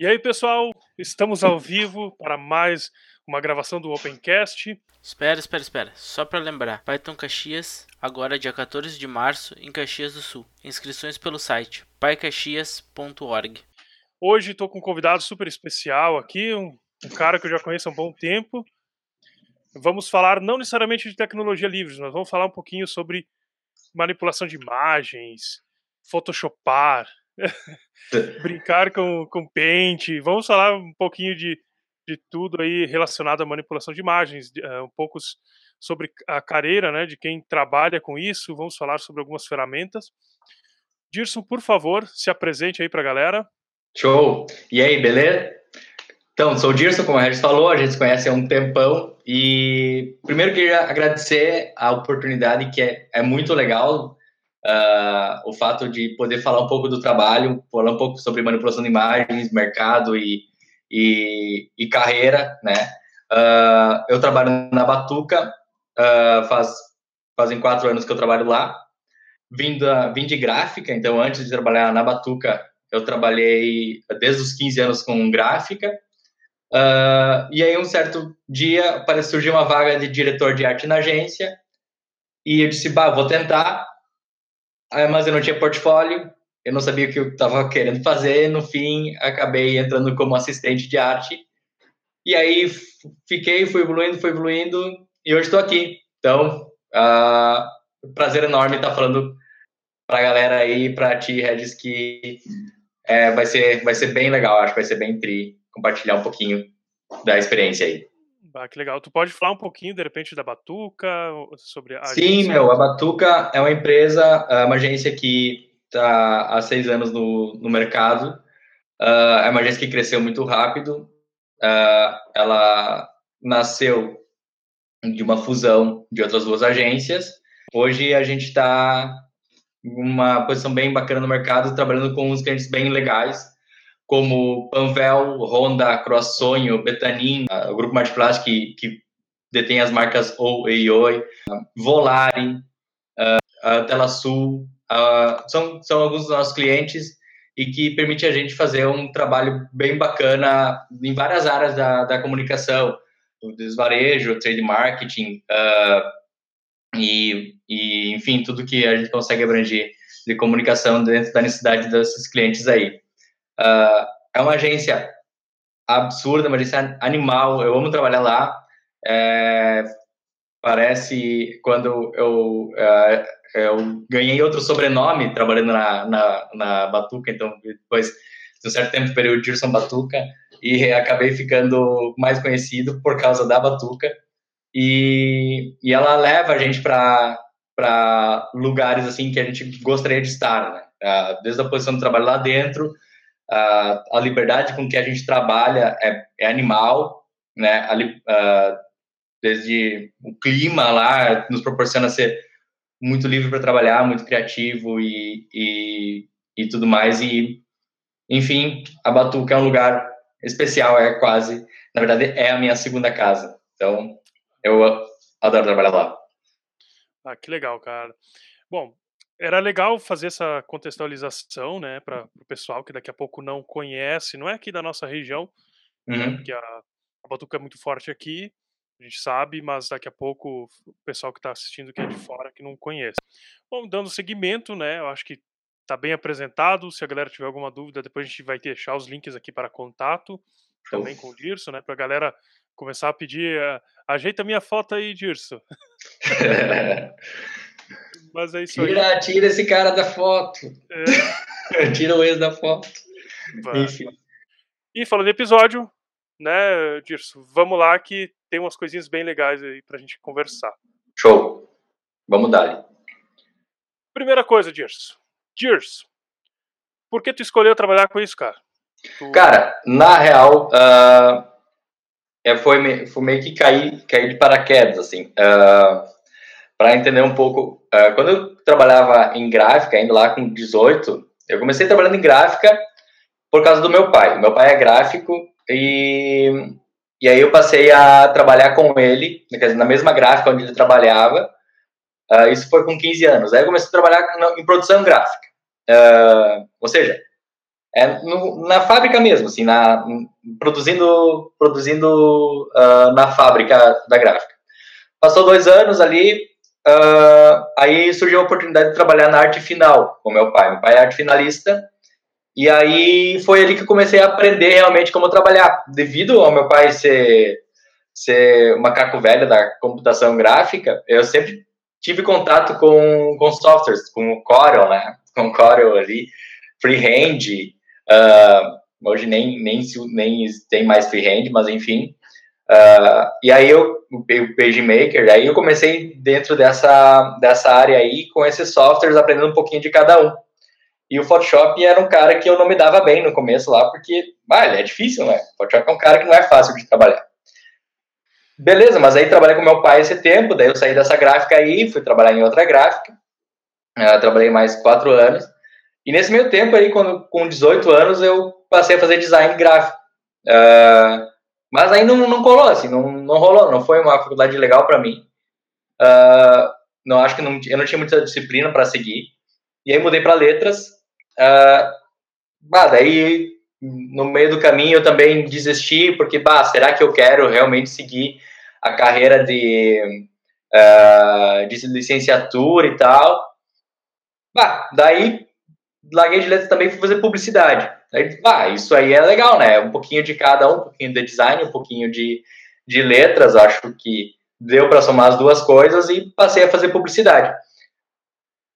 E aí, pessoal, estamos ao vivo para mais uma gravação do Opencast. Espera, espera, espera. Só para lembrar, Python Caxias, agora dia 14 de março, em Caxias do Sul. Inscrições pelo site paicaxias.org. Hoje estou com um convidado super especial aqui, um, um, cara que eu já conheço há um bom tempo. Vamos falar não necessariamente de tecnologia livre, mas vamos falar um pouquinho sobre manipulação de imagens, photoshopar, brincar com, com Paint. Vamos falar um pouquinho de, de tudo aí relacionado à manipulação de imagens, uh, um pouco sobre a carreira né, de quem trabalha com isso. Vamos falar sobre algumas ferramentas. Dirson, por favor, se apresente aí para a galera. Show! E aí, beleza? Então, sou o Dirson, como a Regis falou, a gente se conhece há um tempão e primeiro queria agradecer a oportunidade que é, é muito legal uh, o fato de poder falar um pouco do trabalho, falar um pouco sobre manipulação de imagens, mercado e, e, e carreira, né? Uh, eu trabalho na Batuca, uh, faz, fazem quatro anos que eu trabalho lá. Vim, da, vim de gráfica, então antes de trabalhar na Batuca, eu trabalhei desde os 15 anos com gráfica. Uh, e aí, um certo dia, parece surgir uma vaga de diretor de arte na agência. E eu disse, bah, vou tentar. Mas eu não tinha portfólio, eu não sabia o que eu estava querendo fazer. No fim, acabei entrando como assistente de arte. E aí, fiquei, fui evoluindo, fui evoluindo. E hoje estou aqui. Então, uh, prazer enorme estar falando para a galera aí, para ti, Regis, que é, vai, ser, vai ser bem legal. Acho que vai ser bem tri compartilhar um pouquinho da experiência aí. Ah, que legal. Tu pode falar um pouquinho, de repente, da Batuca, sobre a Sim, agência? meu, a Batuca é uma empresa, é uma agência que está há seis anos no, no mercado. Uh, é uma agência que cresceu muito rápido. Uh, ela nasceu de uma fusão de outras duas agências. Hoje a gente está em uma posição bem bacana no mercado, trabalhando com uns clientes bem legais como Panvel, Honda, Croassonho, Betanin, o Grupo Martiplas que, que detém as marcas OU e OI, Volare, a Telasul, são, são alguns dos nossos clientes e que permite a gente fazer um trabalho bem bacana em várias áreas da, da comunicação, do desvarejo, trade marketing, uh, e, e, enfim, tudo que a gente consegue abranger de comunicação dentro da necessidade desses clientes aí. Uh, é uma agência absurda, uma agência animal. Eu amo trabalhar lá. É, parece quando eu, uh, eu ganhei outro sobrenome trabalhando na, na, na Batuca, então depois de um certo tempo período Dirson Batuca e acabei ficando mais conhecido por causa da Batuca e, e ela leva a gente para lugares assim que a gente gostaria de estar, né? Uh, desde a posição de trabalho lá dentro a, a liberdade com que a gente trabalha é, é animal, né? Desde o clima lá nos proporciona ser muito livre para trabalhar, muito criativo e, e, e tudo mais. E, enfim, a Batuca é um lugar especial, é quase, na verdade, é a minha segunda casa. Então, eu adoro trabalhar lá. Ah, que legal, cara. Bom, era legal fazer essa contextualização, né, para o pessoal que daqui a pouco não conhece, não é aqui da nossa região, né, uhum. né, porque a, a Batuca é muito forte aqui, a gente sabe, mas daqui a pouco o pessoal que está assistindo que é de fora que não conhece. Bom, dando seguimento, né, eu acho que está bem apresentado. Se a galera tiver alguma dúvida, depois a gente vai deixar os links aqui para contato, também com o Dirso, né, para a galera começar a pedir, uh, ajeita minha foto aí, Dirso. Mas é isso tira, aí. Tira esse cara da foto. É. tira o ex da foto. Enfim. E falando em episódio, né, Dirso, vamos lá que tem umas coisinhas bem legais aí pra gente conversar. Show. Vamos dar. Primeira coisa, Dirso. Dirso, por que tu escolheu trabalhar com isso, cara? Tu... Cara, na real, uh, é, foi, foi meio que cair, cair de paraquedas, assim. Uh, para entender um pouco. Uh, quando eu trabalhava em gráfica, ainda lá com 18, eu comecei trabalhando em gráfica por causa do meu pai. Meu pai é gráfico e, e aí eu passei a trabalhar com ele, na mesma gráfica onde ele trabalhava. Uh, isso foi com 15 anos. Aí eu comecei a trabalhar em produção gráfica. Uh, ou seja, É no, na fábrica mesmo, assim, na, produzindo, produzindo uh, na fábrica da gráfica. Passou dois anos ali, uh, aí surgiu a oportunidade de trabalhar na arte final com meu pai. Meu pai é arte finalista, e aí foi ali que comecei a aprender realmente como trabalhar. Devido ao meu pai ser, ser macaco velho da computação gráfica, eu sempre tive contato com, com softwares, com o Corel, né? Com o Corel ali, freehand, Uh, hoje nem, nem, nem tem mais freehand, mas enfim. Uh, e aí eu, o PageMaker, aí eu comecei dentro dessa, dessa área aí, com esses softwares, aprendendo um pouquinho de cada um. E o Photoshop era um cara que eu não me dava bem no começo lá, porque, ah, ele é difícil, né? Photoshop é um cara que não é fácil de trabalhar. Beleza, mas aí trabalhei com meu pai esse tempo, daí eu saí dessa gráfica aí, fui trabalhar em outra gráfica, uh, trabalhei mais quatro anos, e nesse meio tempo aí, quando, com 18 anos, eu passei a fazer design gráfico. Uh, mas aí não, não colou, assim, não, não rolou, não foi uma faculdade legal para mim. Uh, não acho que não, eu não tinha muita disciplina para seguir. E aí mudei para letras. Uh, bah, daí no meio do caminho eu também desisti, porque, bah, será que eu quero realmente seguir a carreira de, uh, de licenciatura e tal? Bah, daí larguei de letras também fui fazer publicidade. Aí, ah, isso aí é legal, né? Um pouquinho de cada um, um pouquinho de design, um pouquinho de, de letras, acho que deu para somar as duas coisas e passei a fazer publicidade.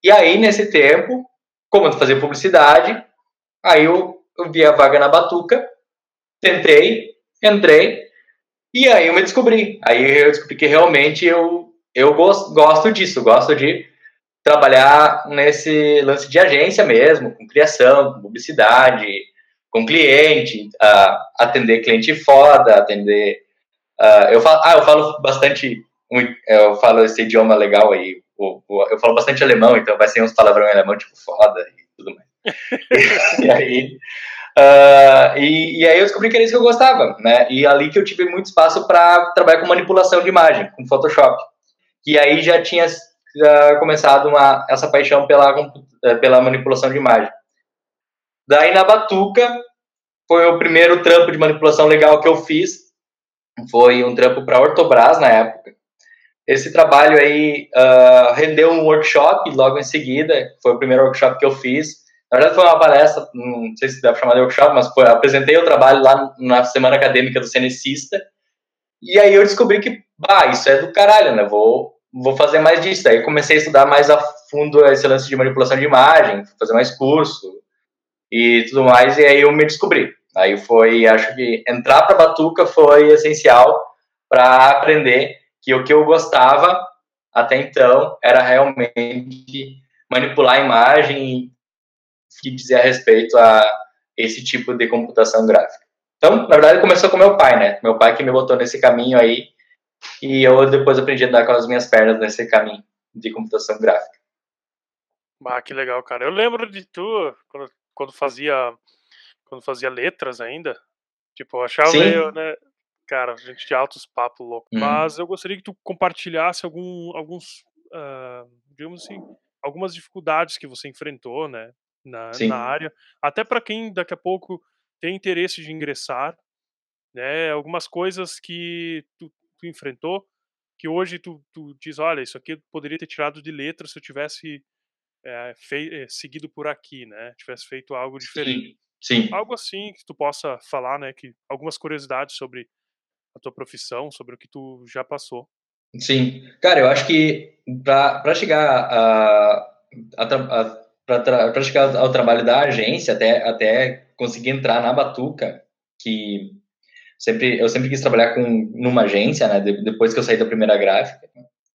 E aí, nesse tempo, como eu fazer publicidade, aí eu, eu vi a vaga na Batuca, tentei, entrei, e aí eu me descobri. Aí eu descobri que realmente eu, eu gosto, gosto disso, gosto de trabalhar nesse lance de agência mesmo, com criação, com publicidade, com cliente, uh, atender cliente foda, atender. Uh, eu falo, ah, eu falo bastante, eu falo esse idioma legal aí, eu falo bastante alemão, então vai ser uns palavrões em alemão, tipo foda e tudo mais. e, aí, uh, e, e, aí eu descobri que era isso que eu gostava, né? E ali que eu tive muito espaço para trabalhar com manipulação de imagem, com Photoshop. E aí já tinha já começado uma, essa paixão pela, eh, pela manipulação de imagem. Daí na Batuca, foi o primeiro trampo de manipulação legal que eu fiz. Foi um trampo para Ortobras na época. Esse trabalho aí uh, rendeu um workshop logo em seguida. Foi o primeiro workshop que eu fiz. Na verdade, foi uma palestra, não sei se deve chamar de workshop, mas foi, apresentei o trabalho lá na semana acadêmica do Cenecista. E aí eu descobri que, bah, isso é do caralho, né? Vou vou fazer mais disso. Daí comecei a estudar mais a fundo esse lance de manipulação de imagem, fazer mais curso e tudo mais, e aí eu me descobri. Aí foi, acho que entrar para Batuca foi essencial para aprender que o que eu gostava até então era realmente manipular a imagem e dizer a respeito a esse tipo de computação gráfica. Então, na verdade, começou com meu pai, né? Meu pai que me botou nesse caminho aí e eu depois aprendi a andar com as minhas pernas nesse caminho de computação gráfica. Ah, que legal, cara. Eu lembro de tu quando, quando fazia quando fazia letras ainda. Tipo, eu achava meio, né? Cara, a gente tinha altos papos loucos. Hum. Mas eu gostaria que tu compartilhasse algum, alguns, uh, digamos assim, algumas dificuldades que você enfrentou, né? Na, na área. Até para quem daqui a pouco tem interesse de ingressar, né? Algumas coisas que tu tu enfrentou, que hoje tu, tu diz, olha, isso aqui eu poderia ter tirado de letra se eu tivesse é, fei, seguido por aqui, né? Tivesse feito algo diferente. Sim, sim. Algo assim que tu possa falar, né? Que algumas curiosidades sobre a tua profissão, sobre o que tu já passou. Sim, cara, eu acho que para chegar a, a, a para chegar ao trabalho da agência até até conseguir entrar na Batuca, que sempre eu sempre quis trabalhar com numa agência, né? Depois que eu saí da primeira gráfica,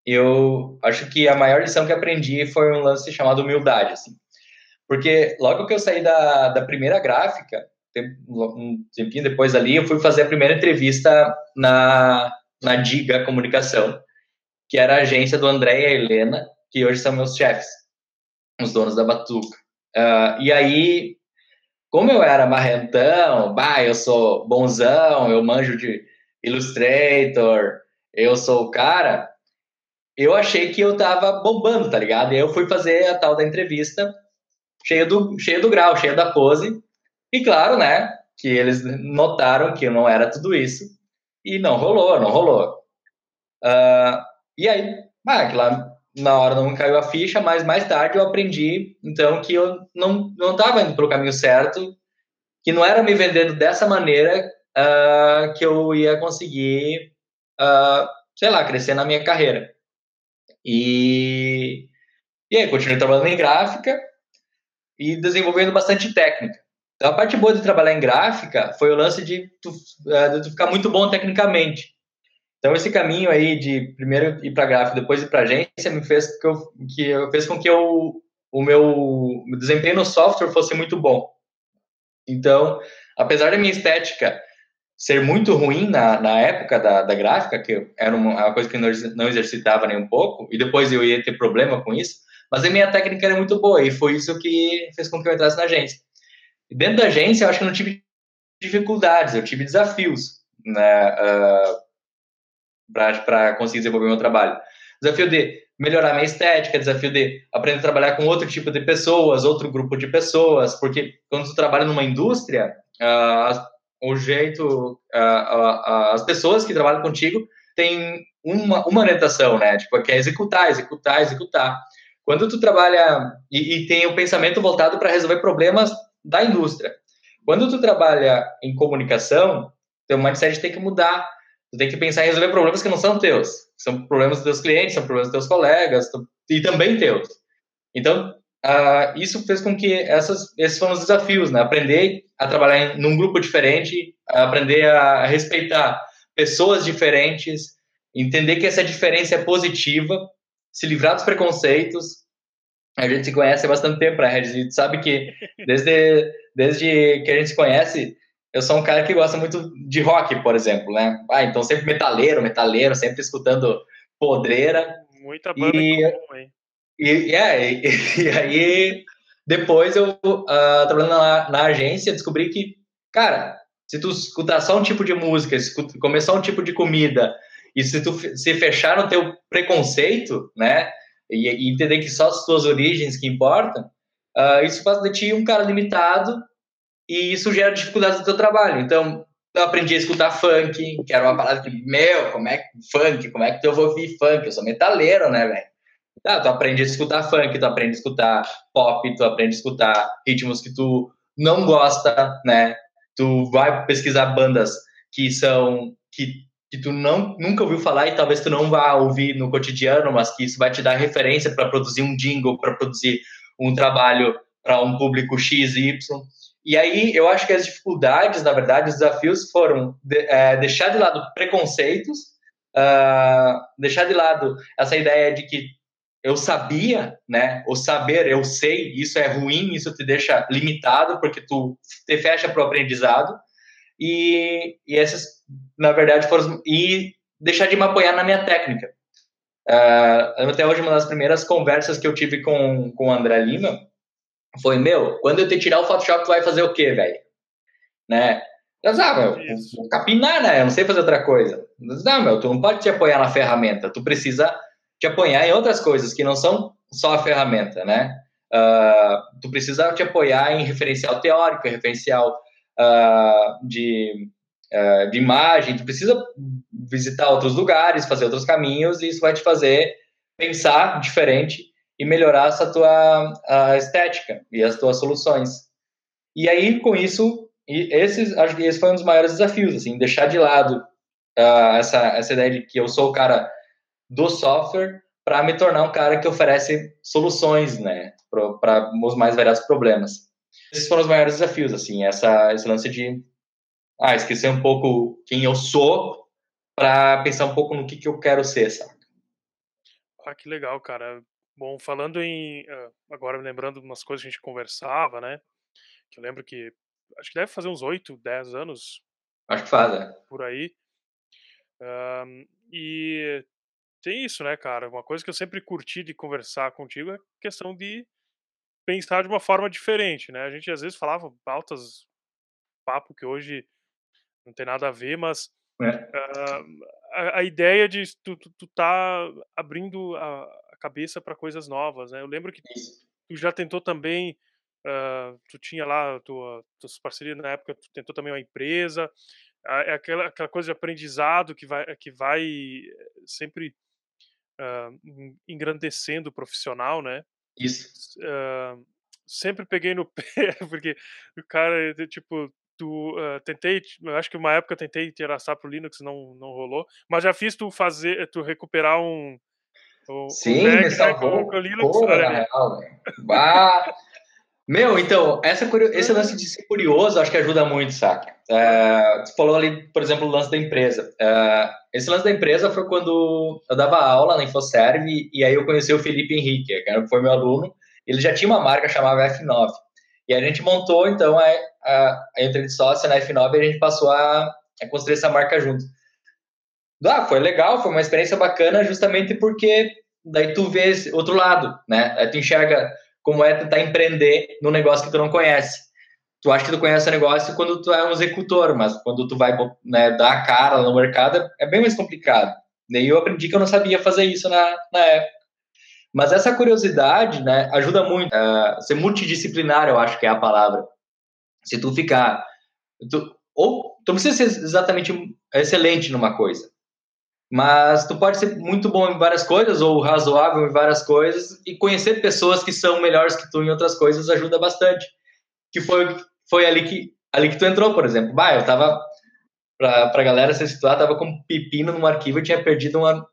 eu acho que a maior lição que aprendi foi um lance chamado humildade, assim. Porque logo que eu saí da, da primeira gráfica, um tempinho depois ali, eu fui fazer a primeira entrevista na, na Diga Comunicação, que era a agência do André e a Helena, que hoje são meus chefes, os donos da Batuca. Uh, e aí como eu era marrentão, bah, eu sou bonzão, eu manjo de Illustrator, eu sou o cara, eu achei que eu tava bombando, tá ligado? E eu fui fazer a tal da entrevista cheio do, cheio do grau, cheio da pose. E claro, né, que eles notaram que não era tudo isso e não rolou, não rolou. Uh, e aí, ah, lá na hora não caiu a ficha, mas mais tarde eu aprendi, então, que eu não estava indo pelo caminho certo, que não era me vendendo dessa maneira uh, que eu ia conseguir, uh, sei lá, crescer na minha carreira. E, e aí, continuei trabalhando em gráfica e desenvolvendo bastante técnica. Então, a parte boa de trabalhar em gráfica foi o lance de tu, uh, de tu ficar muito bom tecnicamente. Então, esse caminho aí de primeiro ir para gráfico, depois ir para agência, me fez, que eu, que eu, fez com que eu, o meu desempenho no software fosse muito bom. Então, apesar da minha estética ser muito ruim na, na época da, da gráfica, que era uma, uma coisa que eu não exercitava nem um pouco, e depois eu ia ter problema com isso, mas a minha técnica era muito boa, e foi isso que fez com que eu entrasse na agência. E dentro da agência, eu acho que não tive dificuldades, eu tive desafios né, uh, para conseguir desenvolver meu trabalho. Desafio de melhorar minha estética, desafio de aprender a trabalhar com outro tipo de pessoas, outro grupo de pessoas, porque quando tu trabalha numa indústria, uh, o jeito, uh, as pessoas que trabalham contigo têm uma, uma orientação, né? Tipo, que é executar, executar, executar. Quando tu trabalha e, e tem o pensamento voltado para resolver problemas da indústria. Quando tu trabalha em comunicação, teu mindset tem que mudar. Tu tem que pensar em resolver problemas que não são teus. São problemas dos teus clientes, são problemas dos teus colegas e também teus. Então, uh, isso fez com que essas, esses foram os desafios, né? Aprender a trabalhar em num grupo diferente, aprender a respeitar pessoas diferentes, entender que essa diferença é positiva, se livrar dos preconceitos. A gente se conhece há bastante tempo, né, Regis? A gente sabe que desde, desde que a gente se conhece, eu sou um cara que gosta muito de rock, por exemplo, né? Ah, então sempre metaleiro, metaleiro, sempre escutando podreira. Muita banda e, comum, hein? E, é, e, e aí depois eu, uh, trabalhando na, na, agência, descobri que, cara, se tu escutar só um tipo de música, escuta, comer só um tipo de comida, e se tu se fechar no teu preconceito, né, e, e entender que só as tuas origens que importam, uh, isso faz de ti um cara limitado e isso gera dificuldades no teu trabalho. Então, eu aprendi a escutar funk, que era uma parada que, meu, como é que funk, como é que eu vou ouvir funk? Eu sou metaleiro, né, velho? Ah, tu aprende a escutar funk, tu aprende a escutar pop, tu aprende a escutar ritmos que tu não gosta, né? Tu vai pesquisar bandas que são que, que tu não nunca ouviu falar e talvez tu não vá ouvir no cotidiano, mas que isso vai te dar referência para produzir um jingle, para produzir um trabalho para um público X, Y. E aí eu acho que as dificuldades, na verdade, os desafios foram de, é, deixar de lado preconceitos, uh, deixar de lado essa ideia de que eu sabia, né? O saber, eu sei, isso é ruim, isso te deixa limitado, porque tu te fecha para o aprendizado. E, e essas, na verdade, foram. E deixar de me apoiar na minha técnica. Uh, até hoje, uma das primeiras conversas que eu tive com, com o André Lima foi: Meu, quando eu te tirar o Photoshop, tu vai fazer o quê, velho? Né? Eu disse, ah, meu, vou capinar, né? Eu não sei fazer outra coisa. Eu disse, não, meu, tu não pode te apoiar na ferramenta, tu precisa te apoiar em outras coisas que não são só a ferramenta, né? Uh, tu precisa te apoiar em referencial teórico, referencial uh, de, uh, de imagem, tu precisa visitar outros lugares, fazer outros caminhos, e isso vai te fazer pensar diferente e melhorar essa tua estética e as tuas soluções. E aí, com isso, e esses, acho que esse foi um dos maiores desafios, assim, deixar de lado essa, essa ideia de que eu sou o cara do software para me tornar um cara que oferece soluções, né, para os mais variados problemas. Esses foram os maiores desafios, assim, essa esse lance de ah, esquecer um pouco quem eu sou para pensar um pouco no que, que eu quero ser, sabe? Ah, que legal, cara. Bom, falando em ah, agora lembrando umas coisas que a gente conversava, né? Que eu lembro que acho que deve fazer uns 8, 10 anos. Acho que faz, é. Por aí. Um, e tem isso, né, cara? Uma coisa que eu sempre curti de conversar contigo é a questão de pensar de uma forma diferente, né? A gente às vezes falava pautas, papo que hoje não tem nada a ver, mas é. uh, a, a, ideia de tu, tu, tu tá abrindo a cabeça para coisas novas, né? Eu lembro que tu já tentou também uh, tu tinha lá tua, tuas parcerias na época, tu tentou também uma empresa, é aquela, aquela coisa de aprendizado que vai, que vai sempre uh, engrandecendo o profissional, né? Isso. Uh, sempre peguei no pé, porque o cara, tipo, tu uh, tentei, acho que uma época tentei para pro Linux, não, não rolou, mas já fiz tu fazer, tu recuperar um. Um Sim, um me salvou. Com Linux, Porra, na real, bah. Meu, então, essa, esse lance de ser curioso acho que ajuda muito, saca? Uh, tu falou ali, por exemplo, o lance da empresa. Uh, esse lance da empresa foi quando eu dava aula na InfoServe e aí eu conheci o Felipe Henrique, que foi meu aluno. Ele já tinha uma marca chamada F9. E a gente montou, então, a, a, a entre de sócia na F9 e a gente passou a, a construir essa marca junto. Ah, foi legal, foi uma experiência bacana, justamente porque daí tu vê outro lado, né? Aí tu enxerga como é tentar empreender no negócio que tu não conhece. Tu acha que tu conhece o negócio quando tu é um executor, mas quando tu vai né, dar a cara no mercado é bem mais complicado. Daí eu aprendi que eu não sabia fazer isso na, na época. Mas essa curiosidade né, ajuda muito. Uh, ser multidisciplinar, eu acho que é a palavra. Se tu ficar. Tu, ou tu não precisa ser exatamente excelente numa coisa mas tu pode ser muito bom em várias coisas ou razoável em várias coisas e conhecer pessoas que são melhores que tu em outras coisas ajuda bastante. Que foi foi ali que ali que tu entrou, por exemplo. Bah, eu tava pra, pra galera se situar, tava com um pepino num arquivo, eu tinha perdido uma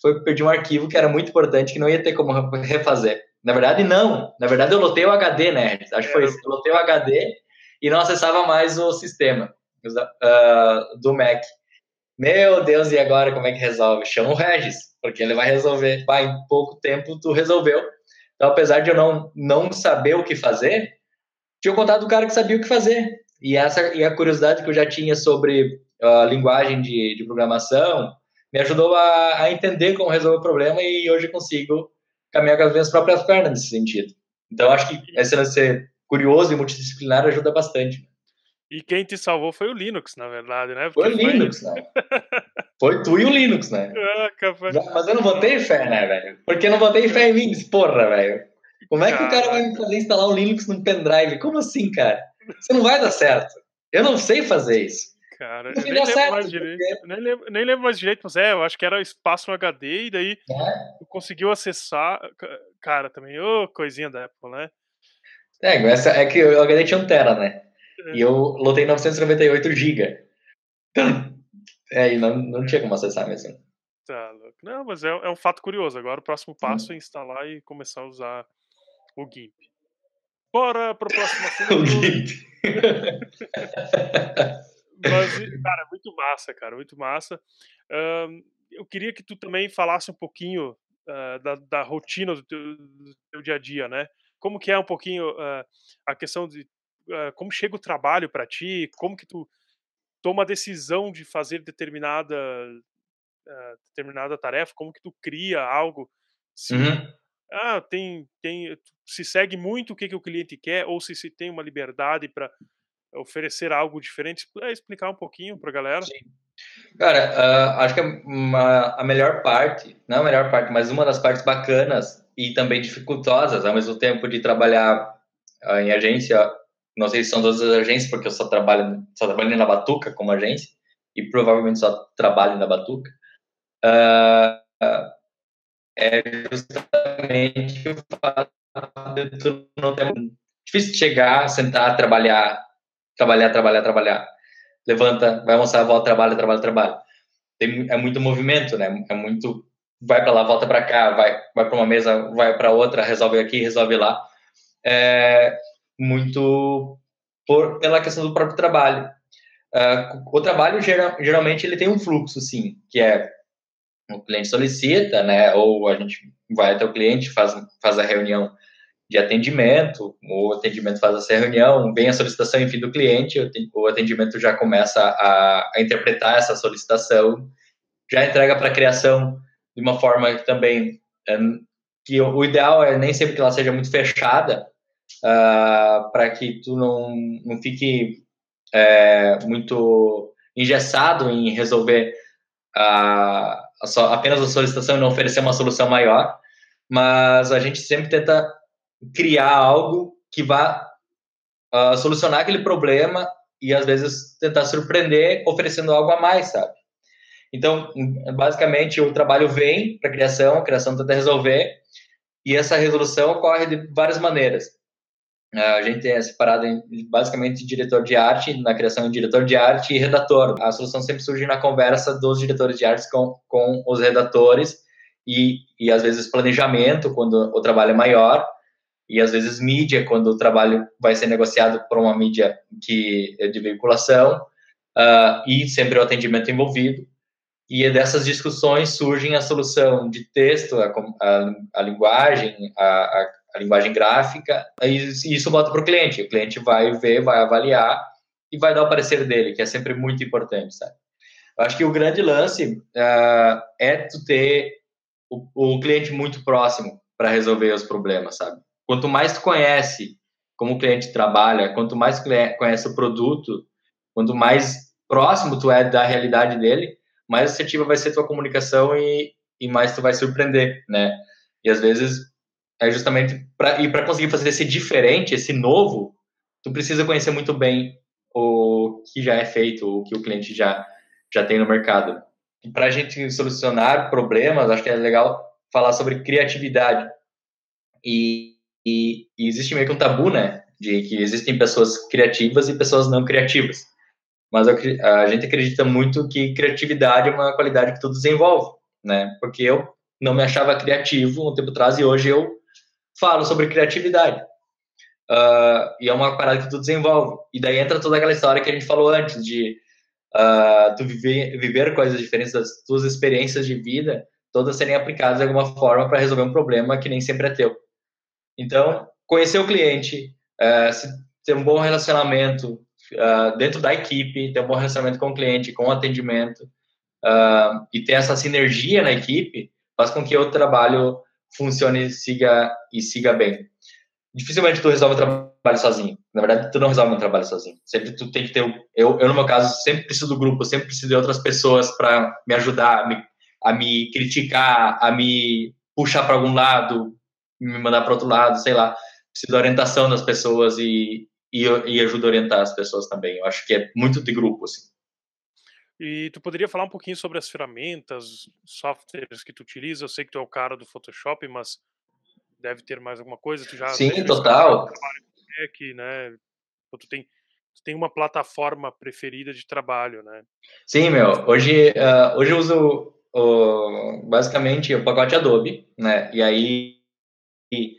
foi perdi um arquivo que era muito importante que não ia ter como refazer. Na verdade não, na verdade eu lotei o HD, né? Acho que foi isso. Eu lotei o HD e não acessava mais o sistema uh, do Mac. Meu Deus, e agora como é que resolve? Chama o Regis, porque ele vai resolver. Vai, em pouco tempo tu resolveu. Então, apesar de eu não, não saber o que fazer, tinha contado do cara que sabia o que fazer. E essa e a curiosidade que eu já tinha sobre a linguagem de, de programação me ajudou a, a, entender como resolver o problema e hoje consigo caminhar com as minhas próprias pernas nesse sentido. Então, acho que esse ser curioso e multidisciplinar ajuda bastante. E quem te salvou foi o Linux, na verdade, né? Porque foi o Linux, foi... né? Foi tu e o Linux, né? Ah, Mas eu não botei fé, né, velho? Porque eu não botei fé em mim, porra, velho. Como é que o cara vai me fazer instalar o Linux num pendrive? Como assim, cara? Isso não vai dar certo. Eu não sei fazer isso. Cara, eu nem lembro, certo, mais direito, porque... nem, lembro, nem lembro mais direito, mas é, eu acho que era espaço no HD e daí é. conseguiu acessar. Cara, também, ô, oh, coisinha da Apple, né? É, essa, é que o HD tinha um Tera, né? E eu lotei 998 GB. é, e não, não tinha como acessar mesmo. Tá, louco. Não, mas é, é um fato curioso. Agora o próximo passo hum. é instalar e começar a usar o GIMP. Bora pro próximo assunto. o GIMP. mas, cara, muito massa, cara, muito massa. Um, eu queria que tu também falasse um pouquinho uh, da, da, rotina do teu, do teu, dia a dia, né? Como que é um pouquinho uh, a questão de como chega o trabalho para ti, como que tu toma a decisão de fazer determinada uh, determinada tarefa, como que tu cria algo, se uhum. ah, tem tem se segue muito o que, que o cliente quer ou se se tem uma liberdade para oferecer algo diferente, é explicar um pouquinho para a galera. Sim. Cara, uh, acho que uma, a melhor parte, não a melhor parte, mas uma das partes bacanas e também dificultosas ao mesmo tempo de trabalhar uh, em agência não sei se são todas as agências, porque eu só trabalho, só trabalho na Batuca como agência, e provavelmente só trabalho na Batuca. Uh, é justamente o fato de tu não ter. Difícil chegar, sentar, trabalhar, trabalhar, trabalhar, trabalhar. Levanta, vai almoçar, volta, trabalha, trabalha, trabalha. Tem, é muito movimento, né? É muito. Vai para lá, volta para cá, vai, vai para uma mesa, vai para outra, resolve aqui, resolve lá. É, muito por, pela questão do próprio trabalho. Uh, o trabalho geral, geralmente ele tem um fluxo, sim, que é o cliente solicita, né, ou a gente vai até o cliente, faz, faz a reunião de atendimento, o atendimento faz essa reunião, vem a solicitação, enfim, do cliente, o atendimento já começa a, a interpretar essa solicitação, já entrega para a criação de uma forma também é, que o, o ideal é nem sempre que ela seja muito fechada, uh, ah, para que tu não, não fique é, muito engessado em resolver a, a, apenas a solicitação e não oferecer uma solução maior, mas a gente sempre tenta criar algo que vá uh, solucionar aquele problema e às vezes tentar surpreender oferecendo algo a mais, sabe? Então, basicamente, o trabalho vem para a criação, a criação tenta resolver, e essa resolução ocorre de várias maneiras. Uh, a gente é separado em basicamente diretor de arte, na criação em diretor de arte e redator. A solução sempre surge na conversa dos diretores de arte com, com os redatores e, e às vezes planejamento, quando o trabalho é maior, e às vezes mídia, quando o trabalho vai ser negociado por uma mídia que é de veiculação, uh, e sempre o atendimento envolvido. E dessas discussões surgem a solução de texto, a, a, a linguagem, a, a, linguagem gráfica, e isso volta para o cliente. O cliente vai ver, vai avaliar e vai dar o parecer dele, que é sempre muito importante, sabe? Eu acho que o grande lance uh, é tu ter o, o cliente muito próximo para resolver os problemas, sabe? Quanto mais tu conhece como o cliente trabalha, quanto mais conhece o produto, quanto mais próximo tu é da realidade dele, mais assertiva vai ser tua comunicação e, e mais tu vai surpreender, né? E às vezes é justamente para e para conseguir fazer esse diferente, esse novo, tu precisa conhecer muito bem o que já é feito, o que o cliente já já tem no mercado. Para a gente solucionar problemas, acho que é legal falar sobre criatividade. E e, e, existe meio que um tabu, né? De que existem pessoas criativas e pessoas não criativas. Mas a gente acredita muito que criatividade é uma qualidade que tu desenvolve, né? Porque eu não me achava criativo um tempo atrás e hoje eu falo sobre criatividade. Uh, e é uma parada que tu desenvolve. E daí entra toda aquela história que a gente falou antes de uh, tu viver, viver coisas diferentes das tuas experiências de vida, todas serem aplicadas de alguma forma para resolver um problema que nem sempre é teu. Então, conhecer o cliente, uh, ter um bom relacionamento dentro da equipe, ter um bom relacionamento com o cliente, com o atendimento, e ter essa sinergia na equipe, faz com que o trabalho funcione siga, e siga bem. Dificilmente tu resolve o trabalho sozinho. Na verdade, tu não resolve um trabalho sozinho. Sempre tu tem que ter. Eu, eu no meu caso, sempre preciso do grupo, sempre preciso de outras pessoas para me ajudar, a me, a me criticar, a me puxar para algum lado, me mandar para outro lado, sei lá. Preciso da orientação das pessoas e, e, e ajuda a orientar as pessoas também. Eu acho que é muito de grupo, assim. E tu poderia falar um pouquinho sobre as ferramentas, softwares que tu utiliza? Eu sei que tu é o cara do Photoshop, mas deve ter mais alguma coisa. Tu já Sim, total. Mac, né? Tu tem, tu tem uma plataforma preferida de trabalho, né? Sim, meu. Hoje, uh, hoje eu uso uh, basicamente o pacote Adobe, né? E aí e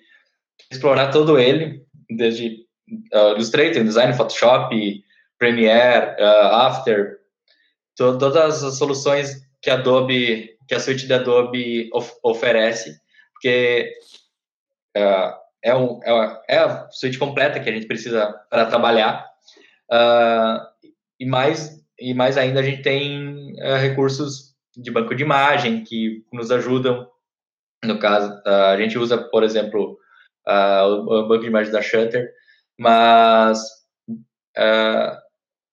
explorar todo ele, desde uh, Illustrator, Design, Photoshop, Premiere, uh, After, todas as soluções que a Adobe, que a suite da Adobe of, oferece, porque uh, é, um, é, é, a suite completa que a gente precisa para trabalhar. Uh, e mais e mais ainda a gente tem uh, recursos de banco de imagem que nos ajudam no caso, a gente usa, por exemplo, o banco de imagens da Shutter, mas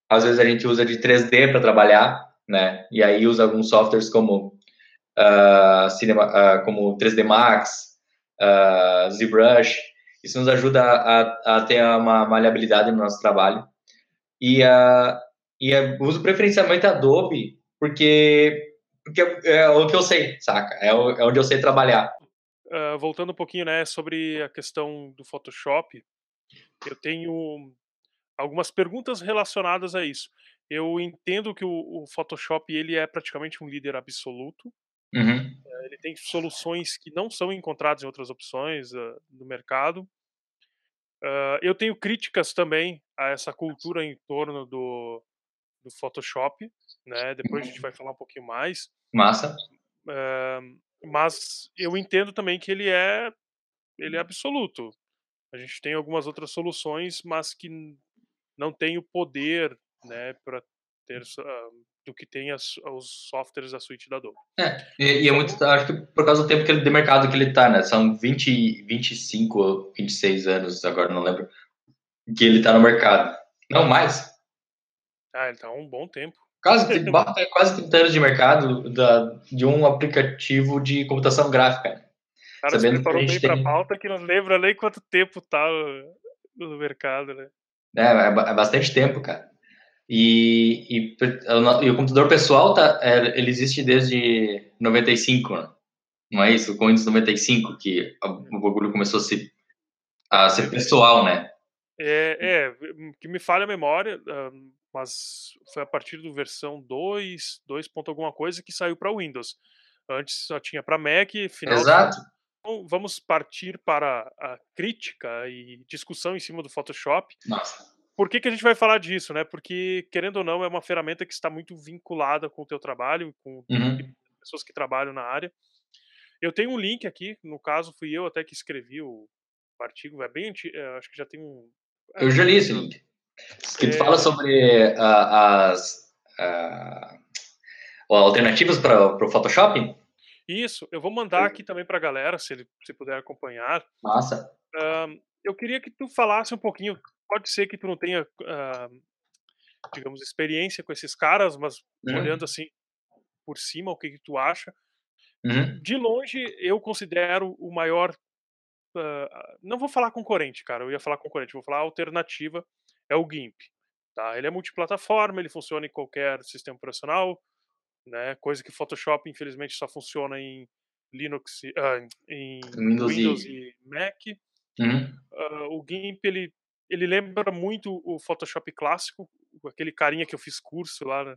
às vezes a gente usa de 3D para trabalhar, né? E aí usa alguns softwares como uh, Cinema, uh, como 3D Max, uh, ZBrush. Isso nos ajuda a, a, ter uma maleabilidade no nosso trabalho. E, uh, e uso preferencialmente Adobe porque porque é o que eu sei, saca? É, é onde eu sei trabalhar. Voltando um pouquinho, né, sobre a questão do Photoshop, eu tenho algumas perguntas relacionadas a isso. Eu entendo que o, o Photoshop ele é praticamente um líder absoluto. Uhum. Uh, ele tem soluções que não são encontradas em outras opções uh, no mercado. eu tenho críticas também a essa cultura em torno do, do Photoshop, né? Depois a gente vai falar um pouquinho mais. Massa. Uh, mas eu entendo também que ele é ele é absoluto. A gente tem algumas outras soluções, mas que não tem o poder, né, para ter uh, do que tem as, os softwares da suíte da Adobe. É, e, e, é muito, acho que por causa do tempo que ele, de mercado que ele está, né? São 20, 25 ou 26 anos, agora não lembro, que ele está no mercado. Não mais. Ah, ele está há um bom tempo. Quase, quase 30 anos de mercado da, de um aplicativo de computação gráfica. Cara, Sabendo você falou bem tem... pra pauta que não lembra nem quanto tempo tá. no mercado, né? É, é, é bastante tempo, cara. E, e, e, o computador pessoal, tá, é, ele existe desde 95, né? Não é isso? Com Windows 95 que o bagulho começou a ser, a ser pessoal, né? É, é, que me falha a memória, mas foi a partir do versão 2, 2. alguma coisa que saiu para Windows. Antes só tinha para Mac, final Exato. Então, vamos partir para a crítica e discussão em cima do Photoshop. Nossa. Por que, que a gente vai falar disso, né? Porque, querendo ou não, é uma ferramenta que está muito vinculada com o teu trabalho, com uhum. pessoas que trabalham na área. Eu tenho um link aqui, no caso fui eu até que escrevi o artigo, é bem antigo, é, acho que já tem um... É, eu já li esse link. Que é... fala sobre uh, as uh, alternativas para o Photoshop? Isso, eu vou mandar aqui também para a galera, se ele se puder acompanhar. Massa. Uh, eu queria que tu falasse um pouquinho, pode ser que tu não tenha, uh, digamos, experiência com esses caras, mas uhum. olhando assim por cima, o que, que tu acha? Uhum. De longe, eu considero o maior. Uh, não vou falar concorrente, cara, eu ia falar concorrente, vou falar alternativa, é o GIMP. Tá? Ele é multiplataforma, ele funciona em qualquer sistema operacional, né? Coisa que Photoshop infelizmente só funciona em Linux, uh, em Windows, Windows e... e... Mac. Uhum. Uh, o GIMP ele ele lembra muito o Photoshop clássico, aquele carinha que eu fiz curso lá né?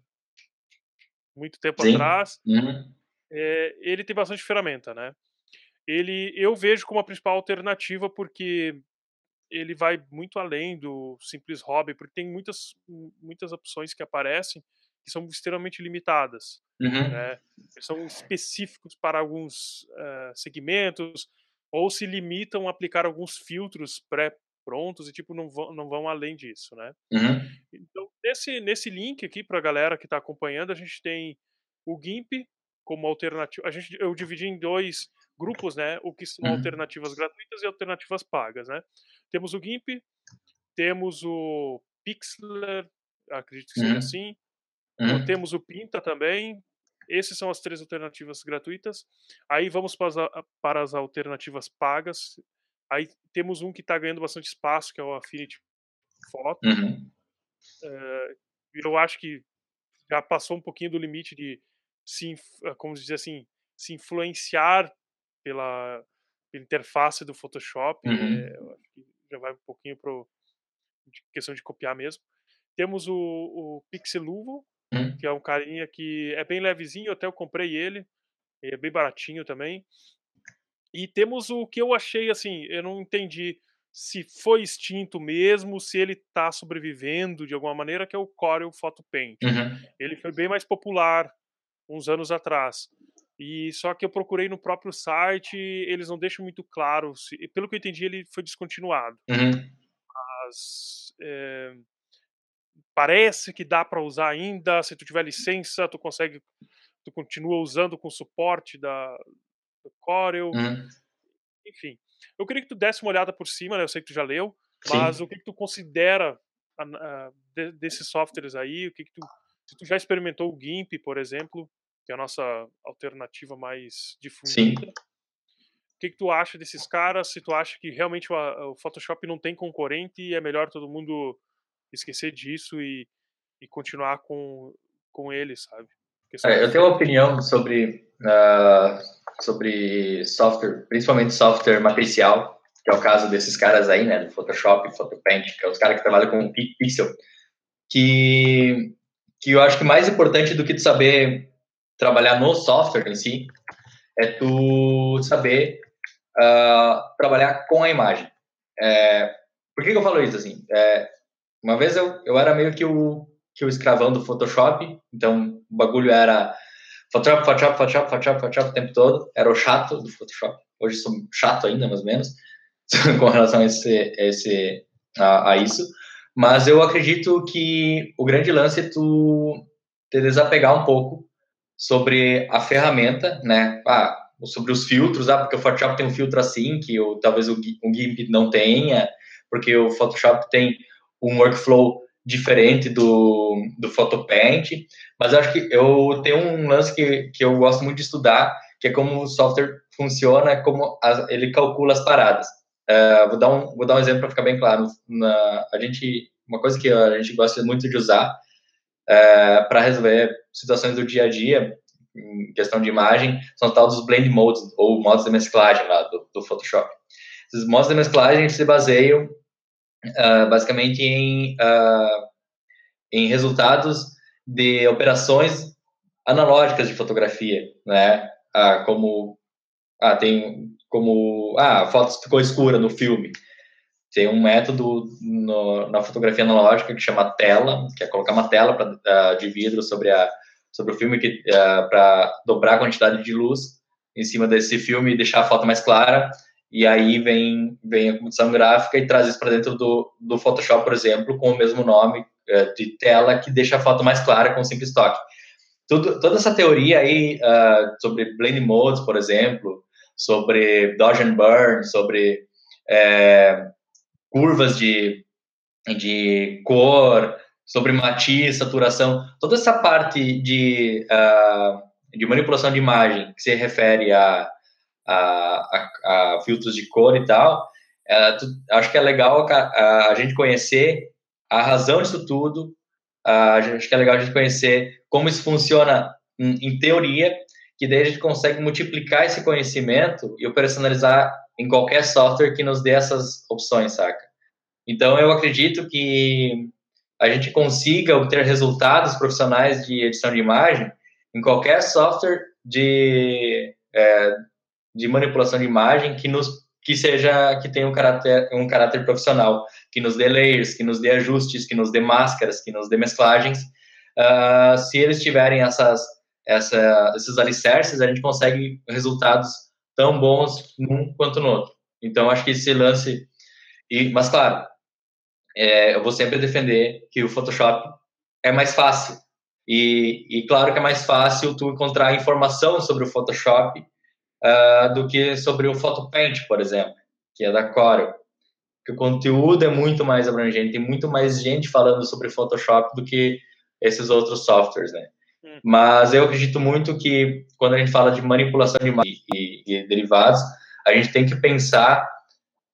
muito tempo Sim. atrás. Uhum. É, ele tem bastante ferramenta, né? Ele eu vejo como a principal alternativa porque ele vai muito além do simples hobby, porque tem muitas muitas opções que aparecem que são extremamente limitadas. Uhum. Né? São específicos para alguns uh, segmentos, ou se limitam a aplicar alguns filtros pré-prontos e tipo não vão, não vão além disso, né? Uhum. Então, nesse, nesse link aqui para a galera que está acompanhando, a gente tem o GIMP como alternativa. A gente, eu dividi em dois grupos, né? O que são uhum. alternativas gratuitas e alternativas pagas, né? Temos o GIMP, temos o Pixlr, acredito que seja uhum. assim, Uhum. Temos o Pinta também. Essas são as três alternativas gratuitas. Aí vamos para as, para as alternativas pagas. Aí temos um que está ganhando bastante espaço, que é o Affinity Photo. Uhum. Uh, eu acho que já passou um pouquinho do limite de se, eh, como dizer assim, se influenciar pela, pela interface do Photoshop. Uhum. É, eu acho que já vai um pouquinho para questão de copiar mesmo. Temos o, o Pixeluvo, Hum. que é um carinha que é bem levezinho, até eu comprei ele, é bem baratinho também. E temos o que eu achei assim, eu não entendi se foi extinto mesmo, se ele está sobrevivendo de alguma maneira, que é o Corel Photo Paint. Uhum. Ele foi bem mais popular uns anos atrás. E só que eu procurei no próprio site, eles não deixam muito claro. Se, pelo que eu entendi, ele foi descontinuado. Uhum. Mas é, parece que dá para usar ainda, se tu tiver licença, tu consegue, tu continua usando com suporte da do Corel. Uhum. Enfim, eu queria que tu desse uma olhada por cima, né? Eu sei que tu já leu, mas Sim. o que, que tu considera a, a, de, desses softwares aí? O que, que tu, se tu já experimentou o GIMP, por exemplo, que é a nossa alternativa mais difundida? Sim. O que, que tu acha desses caras? Se tu acha que realmente o, o Photoshop não tem concorrente e é melhor todo mundo esquecer disso e, e continuar com, com ele, sabe? É, eu tenho uma opinião sobre, uh, sobre software, principalmente software matricial, que é o caso desses caras aí, né, do Photoshop, Photopaint, que é os caras que trabalham com pixel, que, que eu acho que mais importante do que tu saber trabalhar no software em si, é tu saber uh, trabalhar com a imagem. É, por que, que, eu falo isso assim? É, uma vez eu, eu era meio que o, que o escravão do Photoshop, então o bagulho era Photoshop, Photoshop, Photoshop, Photoshop, Photoshop o tempo todo. Era o chato do Photoshop. Hoje sou chato ainda, mais ou menos, com relação a, esse, esse, a, a, isso. Mas eu acredito que o grande lance é tu te desapegar um pouco sobre a ferramenta, né? Ah, sobre os filtros, ah, porque o Photoshop tem um filtro assim que o, talvez o, o GIMP não tenha, porque o Photoshop tem um workflow diferente do, do Photopaint, mas acho que eu tenho um lance que, que eu gosto muito de estudar, que é como o software funciona, como as, ele calcula as paradas. uh, vou, dar um, vou dar um exemplo para ficar bem claro. Na, a gente, uma coisa que a gente gosta muito de usar uh, para resolver situações do dia a dia, em questão de imagem, são os tal dos blend modes, ou modos de mesclagem lá do, do Photoshop. Esses modos de mesclagem se baseiam uh, basicamente em, em resultados de operações analógicas de fotografia, né? Ah, como ah, tem como ah, a foto ficou escura no filme. Tem um método no, na fotografia analógica que chama tela, que é colocar uma tela pra, uh, de vidro sobre a sobre o filme que uh, para dobrar a quantidade de luz em cima desse filme e deixar a foto mais clara. E aí vem vem a computação gráfica e traz isso para dentro do, do Photoshop, por exemplo, com o mesmo nome uh, de tela que deixa a foto mais clara com um simples toque. Tudo, toda essa teoria aí sobre blend modes, por exemplo, sobre dodge and burn, sobre é, curvas de, de cor, sobre matiz, saturação, toda essa parte de, uh, de manipulação de imagem que se refere a, a, a, a filtros de cor e tal, uh, tu, acho que é legal a, a, gente conhecer a razão disso tudo, acho que é legal a gente conhecer como isso funciona em, em teoria que daí a gente consegue multiplicar esse conhecimento e operacionalizar em qualquer software que nos dê essas opções, saca? Então, eu acredito que a gente consiga obter resultados profissionais de edição de imagem em qualquer software de, é, de manipulação de imagem que nos que seja que tenha um caráter um caráter profissional, que nos dê layers, que nos dê ajustes, que nos dê máscaras, que nos dê mesclagens. Uh, se eles tiverem essas essa, esses alicerces, a gente consegue resultados tão bons num quanto no outro. Então, acho que esse lance. E, mas, claro, é, eu vou sempre defender que o Photoshop é mais fácil. E, e, claro que é mais fácil tu encontrar informação sobre o Photoshop uh, do que sobre o PhotoPaint, por exemplo, que é da Corel. Que o conteúdo é muito mais abrangente, tem muito mais gente falando sobre Photoshop do que esses outros softwares, né? Hum. Mas eu acredito muito que quando a gente fala de manipulação de imagem e, e, derivados, a gente tem que pensar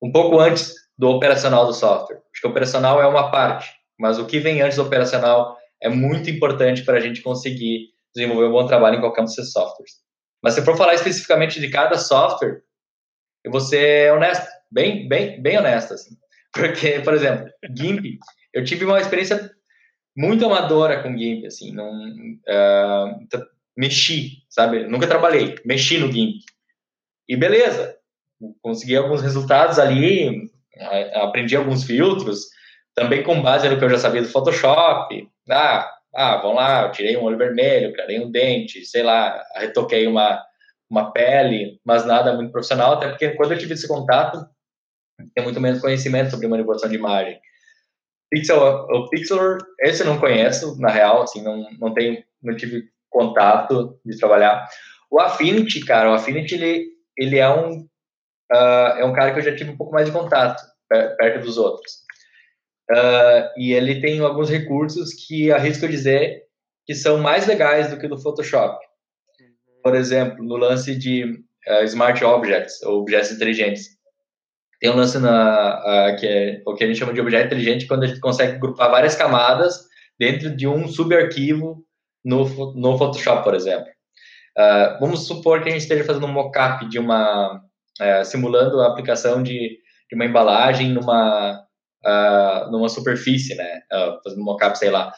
um pouco antes do operacional do software. Acho que o operacional é uma parte, mas o que vem antes do operacional é muito importante para a gente conseguir desenvolver um bom trabalho em qualquer um desses softwares. Mas se for falar especificamente de cada software, eu vou ser honesto, bem, bem, bem honesto, assim. Porque, por exemplo, GIMP, eu tive uma experiência muito amadora com GIMP, assim, não uh, mexi, sabe? Nunca trabalhei, mexi no GIMP. E beleza, consegui alguns resultados ali, aprendi alguns filtros, também com base no que eu já sabia do Photoshop. Ah, ah vamos lá, eu tirei um olho vermelho, criei um dente, sei lá, retoquei uma, uma pele, mas nada muito profissional, até porque quando eu tive esse contato, tem muito menos conhecimento sobre manipulação de imagem. Pixel, o Pixel, esse eu não conheço, na real, assim, não, não tenho, não tive contato de trabalhar. O Affinity, cara, o Affinity, ele, ele é um, uh, é um cara que eu já tive um pouco mais de contato, perto dos outros. Uh, e ele tem alguns recursos que arrisco dizer que são mais legais do que do Photoshop. Por exemplo, no lance de uh, Smart Objects, ou objetos inteligentes tem um lance na, uh, que é o que a gente chama de objeto inteligente, quando a gente consegue grupar várias camadas dentro de um subarquivo no, no Photoshop, por exemplo. Vamos supor que a gente esteja fazendo um mockup de uma, simulando a aplicação de, de uma embalagem numa, uh, numa superfície, né? fazendo um mockup, sei lá.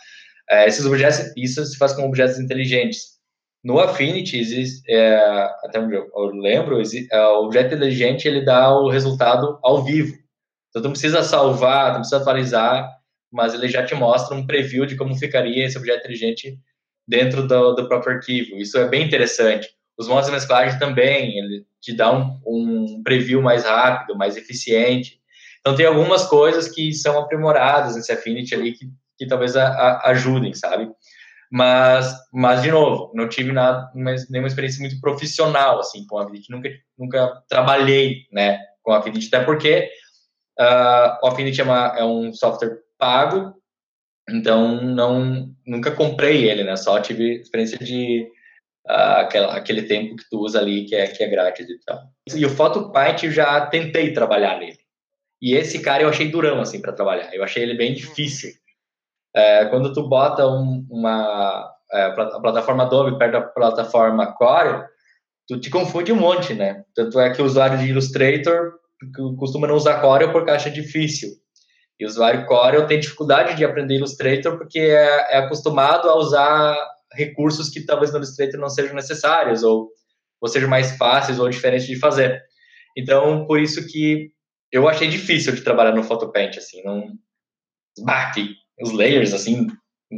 esses objetos, isso se faz com objetos inteligentes. No Affinity, existe, é, até onde eu, lembro, existe, é, o objeto inteligente ele dá o resultado ao vivo. Então, tu não precisa salvar, tu não precisa atualizar, mas ele já te mostra um preview de como ficaria esse objeto inteligente dentro do, do próprio arquivo. Isso é bem interessante. Os modos de mesclagem também, ele te dá um, um preview mais rápido, mais eficiente. Então, tem algumas coisas que são aprimoradas nesse Affinity ali que, que talvez a, a, ajudem, sabe? Mas, mas de novo, não tive nada, nenhuma experiência muito profissional assim com a Affinity. Nunca, nunca trabalhei, né, com a Affinity, até porque uh, o Affinity é, uma, é um software pago, então não nunca comprei ele, né? Só tive experiência de uh, aquela, aquele tempo que tu usa ali que é que é grátis e tal. E o PhotoPaint eu já tentei trabalhar nele. E esse cara eu achei durão, assim, para trabalhar. Eu achei ele bem difícil. É, quando tu bota um, uma é, a plataforma Adobe perto da plataforma Corel, tu te confunde um monte, né? Tanto é que o usuário de Illustrator costuma não usar Corel porque acha difícil. E o usuário Corel tem dificuldade de aprender Illustrator porque é, é acostumado a usar recursos que talvez no Illustrator não sejam necessários ou, ou sejam mais fáceis ou diferentes de fazer. Então, por isso que eu achei difícil de trabalhar no Photopaint, assim, não... Bah, que os layers, assim,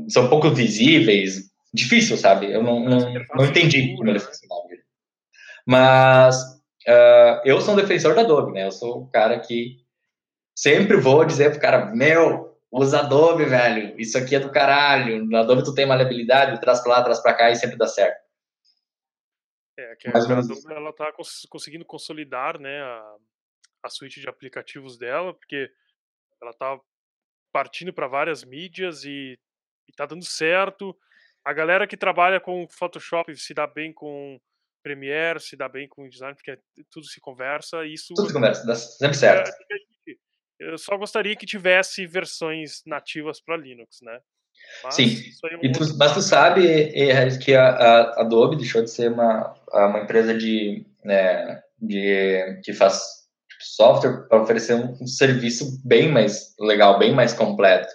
são pouco visíveis, difícil, sabe? Eu não, não, não entendi como ele funcionava. Mas uh, eu sou um defensor da Adobe, né? Eu sou o cara que sempre vou dizer pro cara, meu, usa Adobe, velho, isso aqui é do caralho, no Adobe tu tem maleabilidade, traz pra lá, traz pra cá e sempre dá certo. É, que a Adobe, ela tá cons conseguindo consolidar, né, a, a suíte de aplicativos dela, porque ela tá partindo para várias mídias e, e tá dando certo. A galera que trabalha com Photoshop se dá bem com Premiere, se dá bem com design, porque tudo se conversa. Isso tudo se conversa, dá sempre certo. É, eu só gostaria que tivesse versões nativas para Linux, né? Mas Sim, é um tu, mas tu sabe, que a, a, Adobe deixou de ser uma, uma empresa de, né, de que faz software para oferecer um, um, serviço bem mais legal, bem mais completo.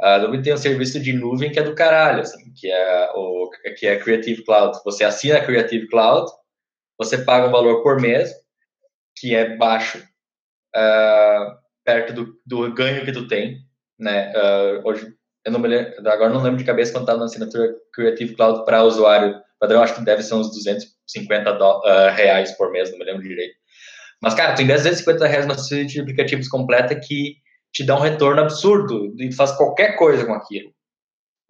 A Adobe tem um serviço de nuvem que é do caralho, assim, que é o que é Creative Cloud. Você assina a Creative Cloud, você paga um valor por mês que é baixo, uh, perto do, do ganho que tu tem, né? Uh, hoje eu não me lembro, agora não lembro de cabeça quanto estava na assinatura Creative Cloud para usuário padrão, acho que deve ser uns 250 do, uh, reais por mês, não me lembro direito. Mas, cara, tem 250 reais na suíte de aplicativos completa que te dá um retorno absurdo e faz qualquer coisa com aquilo.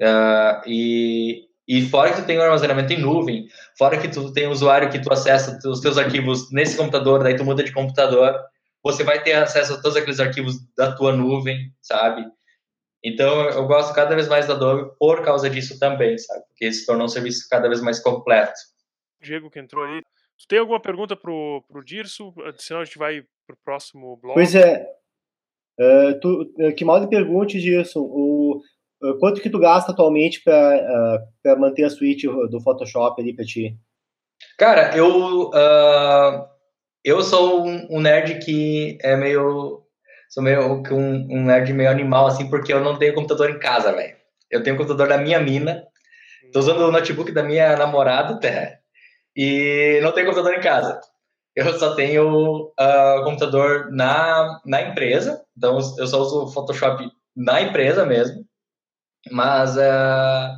Uh, e, e fora que tu tem o armazenamento em nuvem, fora que tu tem o usuário que tu acessa os teus arquivos nesse computador, daí tu muda de computador, você vai ter acesso a todos aqueles arquivos da tua nuvem, sabe? Então, eu gosto cada vez mais da Adobe por causa disso também, sabe? Porque se tornou um serviço cada vez mais completo. Diego que entrou aí. Tu tem alguma pergunta pro, pro Dirso? Senão a gente vai pro próximo bloco. Pois é, Uh, tu, uh, que mal me pergunte disso, o, uh, quanto que tu gasta atualmente para manter a suíte do Photoshop ali para ti? Cara, eu eu sou um, um, nerd que é meio sou meio um, um, nerd meio animal assim porque eu não tenho computador em casa, velho. Eu tenho o computador da minha mina, tô usando o notebook da minha namorada, até, e não tenho computador em casa eu só tenho uh, computador na, na empresa, então eu só uso Photoshop na empresa mesmo. Mas, uh,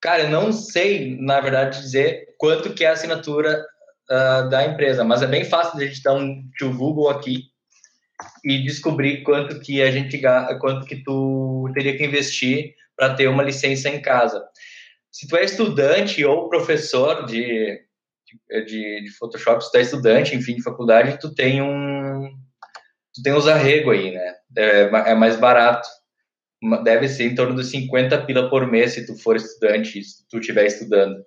cara, eu não sei, na verdade, dizer quanto que é a assinatura uh, da empresa, mas é bem fácil de a gente dar um to Google aqui e descobrir quanto que a gente quanto que tu teria que investir para ter uma licença em casa. Se tu é estudante ou professor de de, de Photoshop, se tu é estudante, enfim, de faculdade, tu tem um tu tem uns arrego aí, né? É, é, mais barato. Deve ser em torno de 50 pila por mês se tu for estudante, se tu estiver estudando.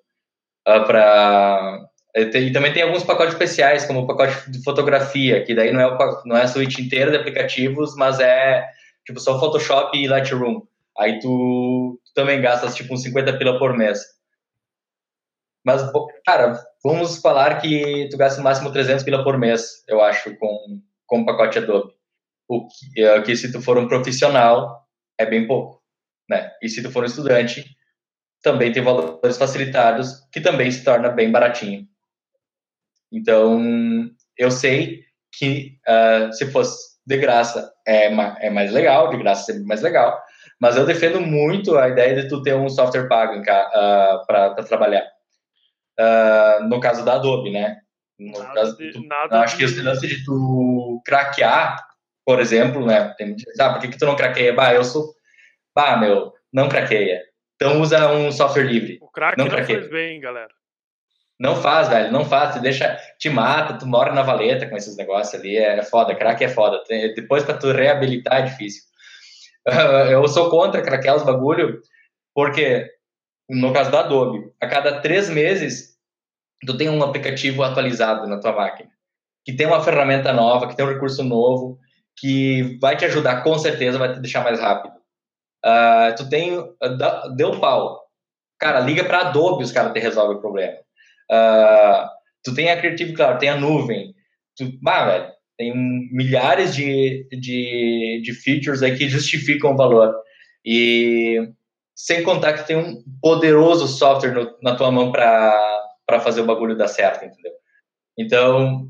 Uh, pra... E também tem alguns pacotes especiais, como o pacote de fotografia, que daí não é, o, não é a suíte inteira de aplicativos, mas é tipo só Photoshop e Lightroom. Aí tu, tu também gastas tipo uns 50 pila por mês. Mas, cara, vamos falar que tu gasta no máximo 300 pila por mês, eu acho, com, com o pacote Adobe. O que, é, que se tu for um profissional, é bem pouco, né? E se tu for um estudante, também tem valores facilitados, que também se torna bem baratinho. Então, eu sei que uh, se fosse de graça é, é mais legal, de graça é mais legal, mas eu defendo muito a ideia de tu ter um software pago uh, ah, para trabalhar uh, no caso da Adobe, né? No nada caso, de, tu, acho de... que o lance de tu craquear, por exemplo, né? Tem, ah, por que, que tu não craqueia? Bah, eu sou. Bah, meu, não craqueia. Então usa um software livre. O crack não, não faz bem, galera. Não faz, velho, não faz. Tu deixa, te mata, tu mora na valeta com esses negócios ali. É foda, crack é foda. Depois pra tu reabilitar é difícil. Eu sou contra craquear bagulho, porque no caso da Adobe, a cada três meses, tu tem um aplicativo atualizado na tua máquina, que tem uma ferramenta nova, que tem um recurso novo, que vai te ajudar, com certeza, vai te deixar mais rápido. Uh, tu tem, deu pau. Cara, liga para Adobe, os caras te resolvem o problema. Uh, tu tem a Creative Cloud, tem a nuvem. Tu, bah, velho, tem milhares de, de, de features aí que justificam o valor. E sem contar que tem um poderoso software no, na tua mão para fazer o bagulho dar certo, entendeu? Então,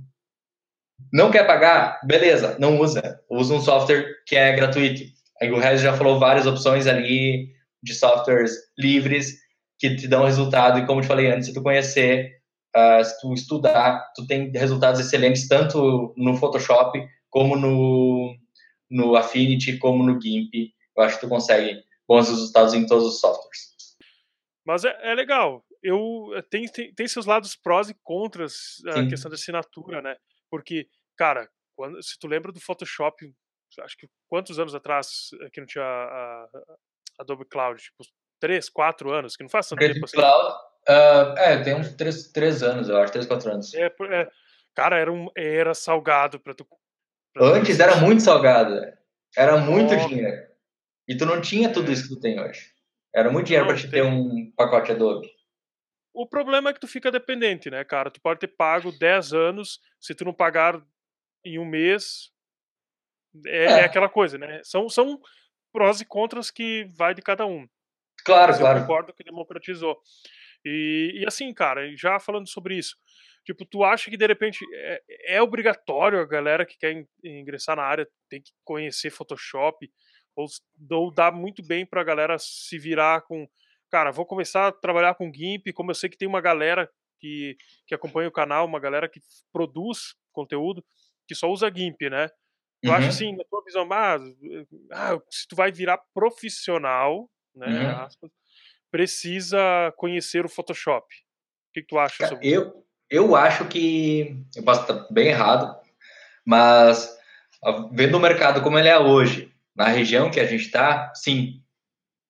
não quer pagar? Beleza, não usa. Usa um software que é gratuito. Aí o Regis já falou várias opções ali de softwares livres que te dão resultado. E como te falei antes, se tu conhecer, uh, se tu estudar, tu tem resultados excelentes tanto no Photoshop como no, no Affinity, como no GIMP. Eu acho que tu consegue bons resultados em todos os softwares. Mas é, é legal. Eu tem, tem, tem, seus lados prós e contras a Sim. questão da assinatura, né? Porque, cara, quando, se tu lembra do Photoshop, acho que quantos anos atrás eh, que não tinha a, a Adobe Cloud? Tipo, três, quatro anos, que não faz tanto tempo assim. Cloud, uh, é, tem uns três, três anos, eu acho, três, quatro anos. É, é, cara, era, um, era salgado pra tu. Pra Antes tu... era muito salgado, era muito oh. dinheiro. E tu não tinha tudo isso que tu tem hoje. Era muito dinheiro para te ter um pacote Adobe. O problema é que tu fica dependente, né, cara? Tu pode ter pago 10 anos, se tu não pagar em um mês, é, é. é aquela coisa, né? São, são prós e contras que vai de cada um. Claro, Mas claro. Eu concordo que democratizou. E, e assim, cara, já falando sobre isso, tipo, tu acha que de repente é, é obrigatório a galera que quer ingressar na área tem que conhecer Photoshop, ou, ou dá muito bem pra galera se virar com. Cara, vou começar a trabalhar com GIMP, como eu sei que tem uma galera que, que acompanha o canal, uma galera que produz conteúdo, que só usa GIMP, né? Eu uhum. acho assim, na tua visão, ah, ah, se tu vai virar profissional, né, uhum. aspas, precisa conhecer o Photoshop. O que, que tu acha sobre eu, isso? Eu acho que, eu posso estar bem errado, mas vendo o mercado como ele é hoje, na região que a gente está, sim,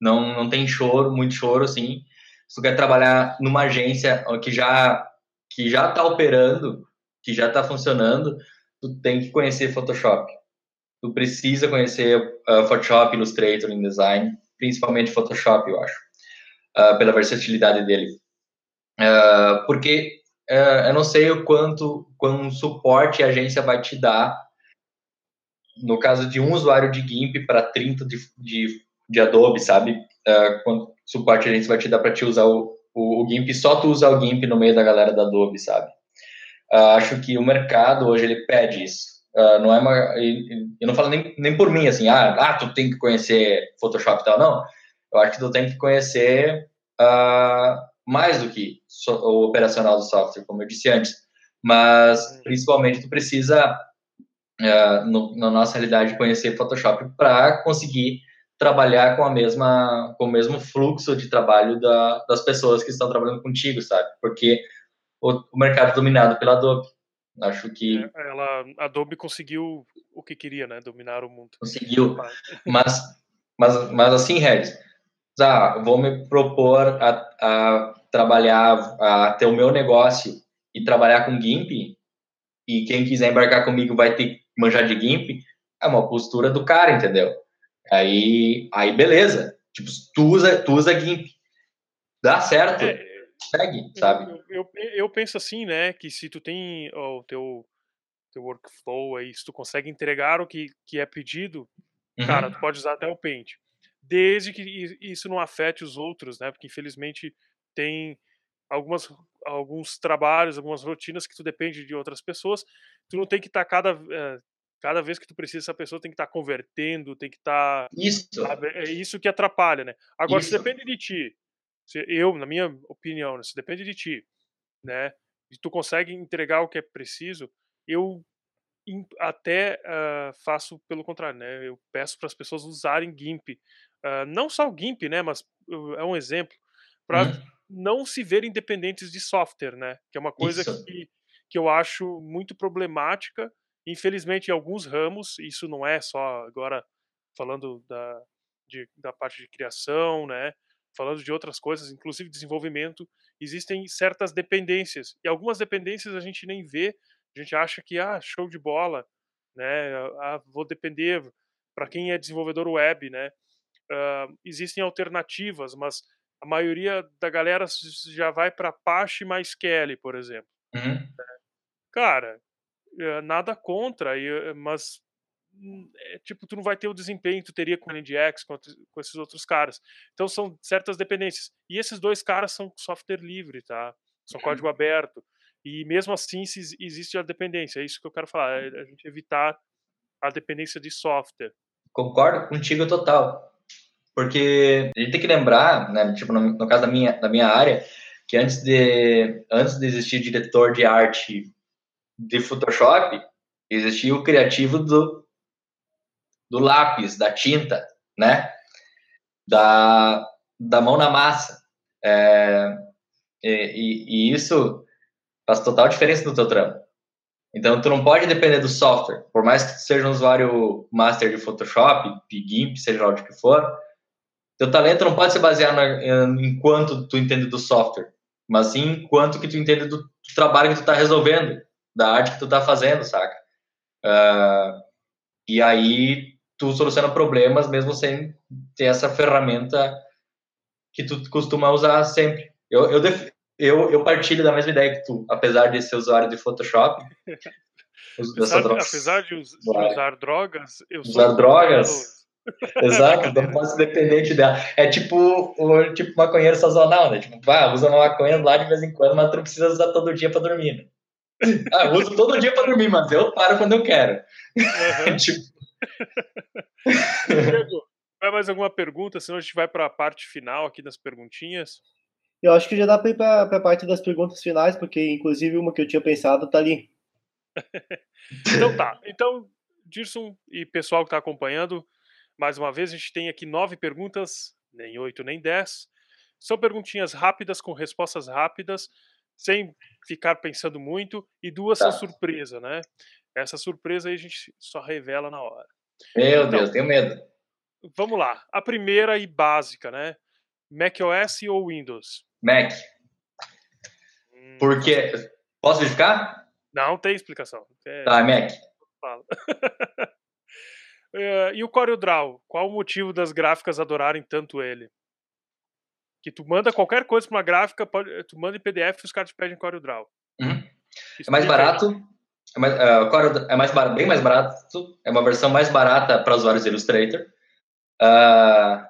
não, não tem choro, muito choro, assim. Se tu quer trabalhar numa agência que já que já está operando, que já está funcionando, tu tem que conhecer Photoshop. Tu precisa conhecer uh, Photoshop, Illustrator, InDesign, principalmente Photoshop, eu acho, uh, pela versatilidade dele. Uh, porque eu não sei o quanto, quanto suporte a agência vai te dar no caso de um usuário de GIMP para 30 de, de, de, Adobe, sabe? Uh, quanto suporte a gente vai te dar para te usar o, o, o, GIMP, só tu usar o GIMP no meio da galera da Adobe, sabe? Uh, acho que o mercado hoje ele pede isso. Uh, não é uma, eu não falo nem, nem por mim, assim, ah, ah, tu tem que conhecer Photoshop e tal, não. Eu acho que tu tem que conhecer uh, mais do que o operacional do software, como eu disse antes. Mas, uhum. principalmente, tu precisa uh, no, na nossa realidade, conhecer Photoshop para conseguir trabalhar com a mesma com o mesmo fluxo de trabalho da, das pessoas que estão trabalhando contigo, sabe? Porque o, o mercado é dominado pela Adobe. Acho que é, ela a Adobe conseguiu o que queria, né? Dominar o mundo. Conseguiu, mas mas mas assim, Regis, ah, vou me propor a, a trabalhar, a ter o meu negócio e trabalhar com GIMP, e quem quiser embarcar comigo vai ter manjar de GIMP, é uma postura do cara, entendeu? Aí, aí beleza. Tipo, tu usa, tu usa GIMP. Dá certo. É, segue, sabe? Eu, eu, eu, penso assim, né, que se tu tem o teu, teu workflow aí, se tu consegue entregar o que, que é pedido, uhum. cara, tu pode usar até o Paint. Desde que isso não afete os outros, né? Porque infelizmente tem algumas, alguns trabalhos, algumas rotinas que tu depende de outras pessoas tu não tem que estar tá cada é, cada vez que tu precisa essa pessoa tem que estar tá convertendo, tem que estar tá, isso sabe? é isso que atrapalha, né? Agora isso. se depende de ti, eu na minha opinião, né, se depende de ti, né? E tu consegue entregar o que é preciso, eu até uh, faço pelo contrário, né? Eu peço para as pessoas usarem GIMP, uh, não só o GIMP, né? Mas uh, é um exemplo para hum. não se verem dependentes de software, né? Que é uma coisa Isso. que que eu acho muito problemática. Infelizmente, em alguns ramos, isso não é só agora falando da, de, da parte de criação, né? Falando de outras coisas, inclusive desenvolvimento, existem certas dependências. E algumas dependências a gente nem vê, a gente acha que, ah, show de bola, né? Ah, vou depender para quem é desenvolvedor web, né? Existem alternativas, mas a maioria da galera já vai para Apache mais Kelly, por exemplo. Uhum. Cara, eh, nada contra, eh, mas é, tipo, tu não vai ter o desempenho que tu teria com o NDX, com, com esses outros caras. Então são certas dependências. E esses dois caras são software livre, tá? São código aberto. E mesmo assim se existe a dependência. É isso que eu quero falar. É a gente evitar a dependência de software. Concordo contigo total. Porque a gente tem que lembrar, né, tipo, no, no caso da minha, da minha área, que antes de, antes de existir diretor de arte de Photoshop, existia o criativo do, do lápis, da tinta, né? Da, da mão na massa. É, e, e, isso faz total diferença no teu trampo. Então, tu não pode depender do software. Por mais que tu seja um usuário master de Photoshop, de GIMP, seja lá o que for, teu talento não pode se basear em quanto tu entende do software, mas sim em quanto que tu entende do, do trabalho que tu está resolvendo, da arte que tu está fazendo, saca? Uh, e aí tu soluciona problemas mesmo sem ter essa ferramenta que tu costuma usar sempre. Eu, eu, def, eu, eu partilho da mesma ideia que tu, apesar de ser usuário de Photoshop. apesar, de, apesar de, us, de usar drogas, eu usar sou drogas. Exato, não posso dependente dela. É tipo o tipo maconheiro sazonal, né? Tipo, ah, usa uma maconha lá de vez em quando, mas tu não precisa usar todo dia para dormir. Né? Ah, eu uso todo dia para dormir, mas eu paro quando eu quero. Uhum. tipo, Diego, vai mais alguma pergunta? Senão a gente vai para a parte final aqui das perguntinhas. Eu acho que já dá para ir para a parte das perguntas finais, porque inclusive uma que eu tinha pensado está ali. então tá. Então, Dirson e pessoal que está acompanhando, mais uma vez a gente tem aqui nove perguntas, nem oito nem dez. São perguntinhas rápidas com respostas rápidas, sem ficar pensando muito, e duas tá. são surpresa, né? Essa surpresa aí a gente só revela na hora. Meu então, Deus, tenho medo. Vamos lá. A primeira e básica, né? macOS ou Windows? Mac. Hum, Porque. Posso verificar? Não, tem explicação. É... Tá, Mac. Fala. uh, e o CorelDRAW? Qual o motivo das gráficas adorarem tanto ele? Que tu manda qualquer coisa para uma gráfica, pode, tu manda em PDF e os caras te pedem CorelDRAW. Uhum. É mais barato, é, mais, uh, é mais barato, bem mais barato, é uma versão mais barata para usuários de Illustrator. Uh,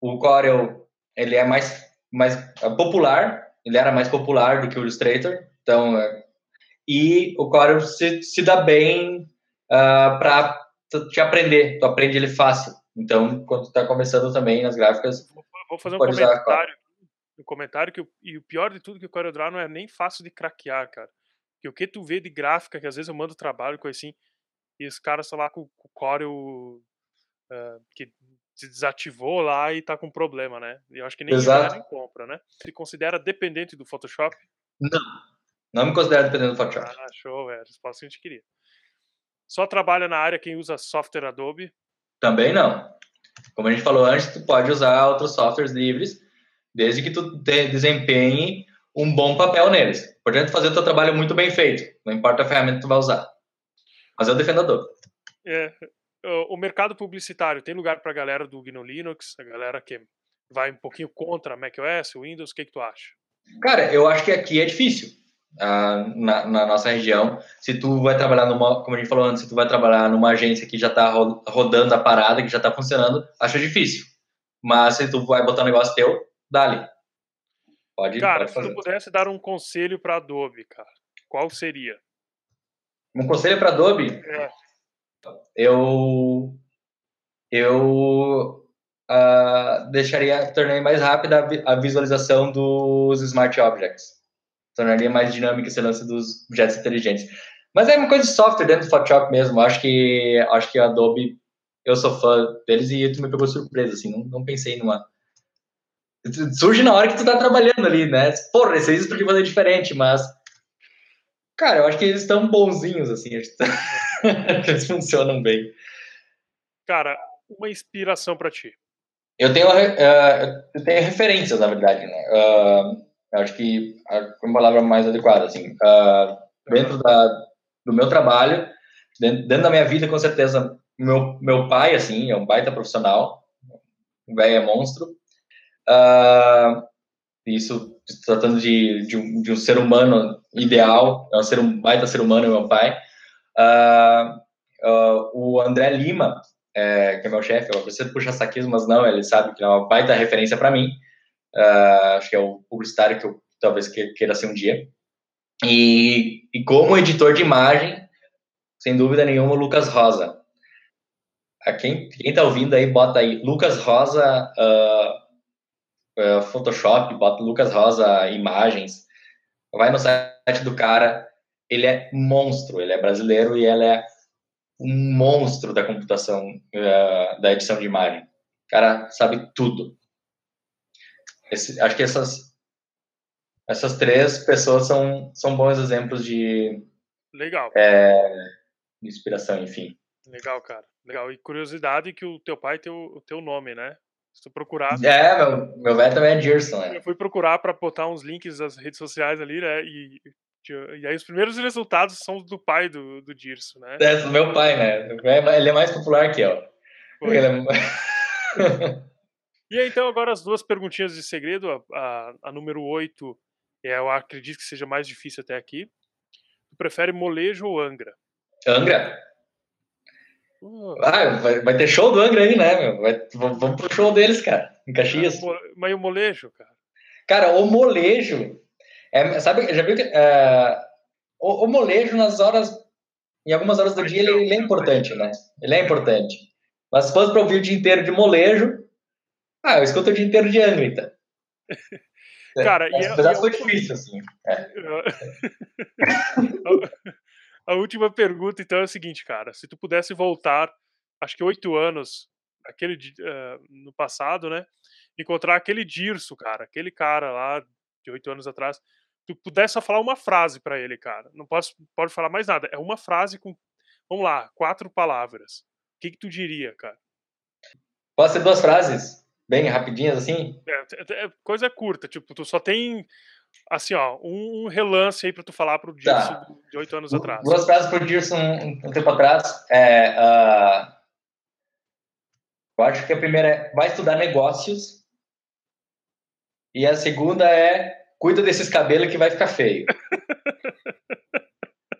o Corel, ele é mais, mais popular, ele era mais popular do que o Illustrator, então, uh, e o Corel se, se dá bem uh, para te aprender, tu aprende ele fácil. Então, quando tu está começando também nas gráficas, vou fazer um comentário, um comentário que e o pior de tudo que o CorelDRAW não é nem fácil de craquear, cara. Que o que tu vê de gráfica, que às vezes eu mando trabalho, coisa assim, e os caras estão lá com, com o Corel uh, que se desativou lá e tá com problema, né? E eu acho que nem, nem compra, né? Se considera dependente do Photoshop? Não, não me considero dependente do Photoshop. Ah, show, a resposta que a gente queria. Só trabalha na área quem usa software Adobe? Também não. Como a gente falou antes, tu pode usar outros softwares livres, desde que tu desempenhe um bom papel neles. Portanto, fazer o teu trabalho muito bem feito, não importa a ferramenta que tu vai usar. Mas eu defendo a. É, o mercado publicitário tem lugar para a galera do GNU Linux, a galera que vai um pouquinho contra macOS, Windows, o que, que tu acha? Cara, eu acho que aqui é difícil. Na, na, nossa região, se tu vai trabalhar numa, como a gente falou antes, se tu vai trabalhar numa agência que já está rodando a parada, que já está funcionando, acho difícil. Mas se tu vai botar um negócio teu, dá-lhe. Pode, cara, pode se tu pudesse dar um conselho para Adobe, cara, qual seria? Um conselho para Adobe? É. Eu eu uh, deixaria, tornaria mais rápida a visualização dos Smart Objects. Tornaria mais dinâmica esse lance dos objetos inteligentes. Mas é uma coisa de software dentro do Photoshop mesmo. Acho que acho que a Adobe, eu sou fã deles e tu me pegou surpresa, assim, não, não pensei numa surge na hora que tu tá trabalhando ali, né? Porra, esses porque fazer diferente, mas. Cara, eu acho que eles estão bonzinhos, assim. eles funcionam bem. Cara, uma inspiração para ti. Eu tenho, uh, eu tenho referências, na verdade, né? Uh, eu acho que a uma palavra mais adequada, assim. Uh, dentro da, do meu trabalho, dentro, dentro, da minha vida, com certeza, meu, meu pai, assim, é um baita profissional, um velho é monstro. Uh, isso, tratando de, de um, de, um, ser humano ideal, é um, ser, um baita ser humano, meu pai. Uh, uh, o André Lima, é, que é meu chefe, eu preciso puxar saquismo, mas não, ele sabe que é uma baita referência para mim. Uh, acho que é o publicitário que eu talvez queira ser um dia. E, e como editor de imagem, sem dúvida nenhuma, Lucas Rosa. A quem, quem tá ouvindo aí, bota aí Lucas Rosa uh, uh, Photoshop, bota Lucas Rosa Imagens. Vai no site do cara, ele é monstro, ele é brasileiro e ele é um monstro da computação, da edição de imagem. O cara sabe tudo. Esse, acho que essas, essas três pessoas são, são bons exemplos de. Legal. É, inspiração, enfim. Legal, cara. Legal. E curiosidade que o teu pai tem o, teu nome, né? Se tu procurar. É, meu, meu velho também é Gerson, né? Eu fui procurar para botar uns links das redes sociais ali, né? E e aí os primeiros resultados são do pai do, do Dirso, né? É, do meu pai, né? Ele é mais popular que eu. É... e aí, então, agora as duas perguntinhas de segredo. A, a, a número 8, é, eu acredito que seja mais difícil até aqui. Tu prefere molejo ou Angra? Angra? Uh. Ah, vai, vai, ter show do Angra aí, né, meu? Vai, vamos pro show deles, cara, em Caxias. Mas o molejo, cara? Cara, o molejo é, sabe, já viu que é, o, o, molejo nas horas, em algumas horas do dia, ele, ele, é importante, né? Ele é importante. Mas se fosse para ouvir o dia inteiro de molejo, ah, eu escuto o dia inteiro de Anitta. Cara, é, e apesar foi difícil, assim. É. a última pergunta, então, é a seguinte, cara. Se tu pudesse voltar, acho que oito anos, aquele uh, no passado, né? Encontrar aquele Dirso, cara, aquele cara lá de oito anos atrás, tu pudesse só falar uma frase para ele, cara, não pode, pode falar mais nada. É uma frase com, vamos lá, quatro palavras. O que, que tu diria, cara? Pode ser duas frases, bem rapidinhas assim? É, é, é coisa curta, tipo, tu só tem, assim, ó, um, relance aí pra tu falar pro Dirson tá. de oito anos atrás. Duas frases pro Dirson um, um tempo atrás. É, uh, eu acho que a primeira é, vai estudar negócios. E a segunda é, cuida desses cabelos que vai ficar feio.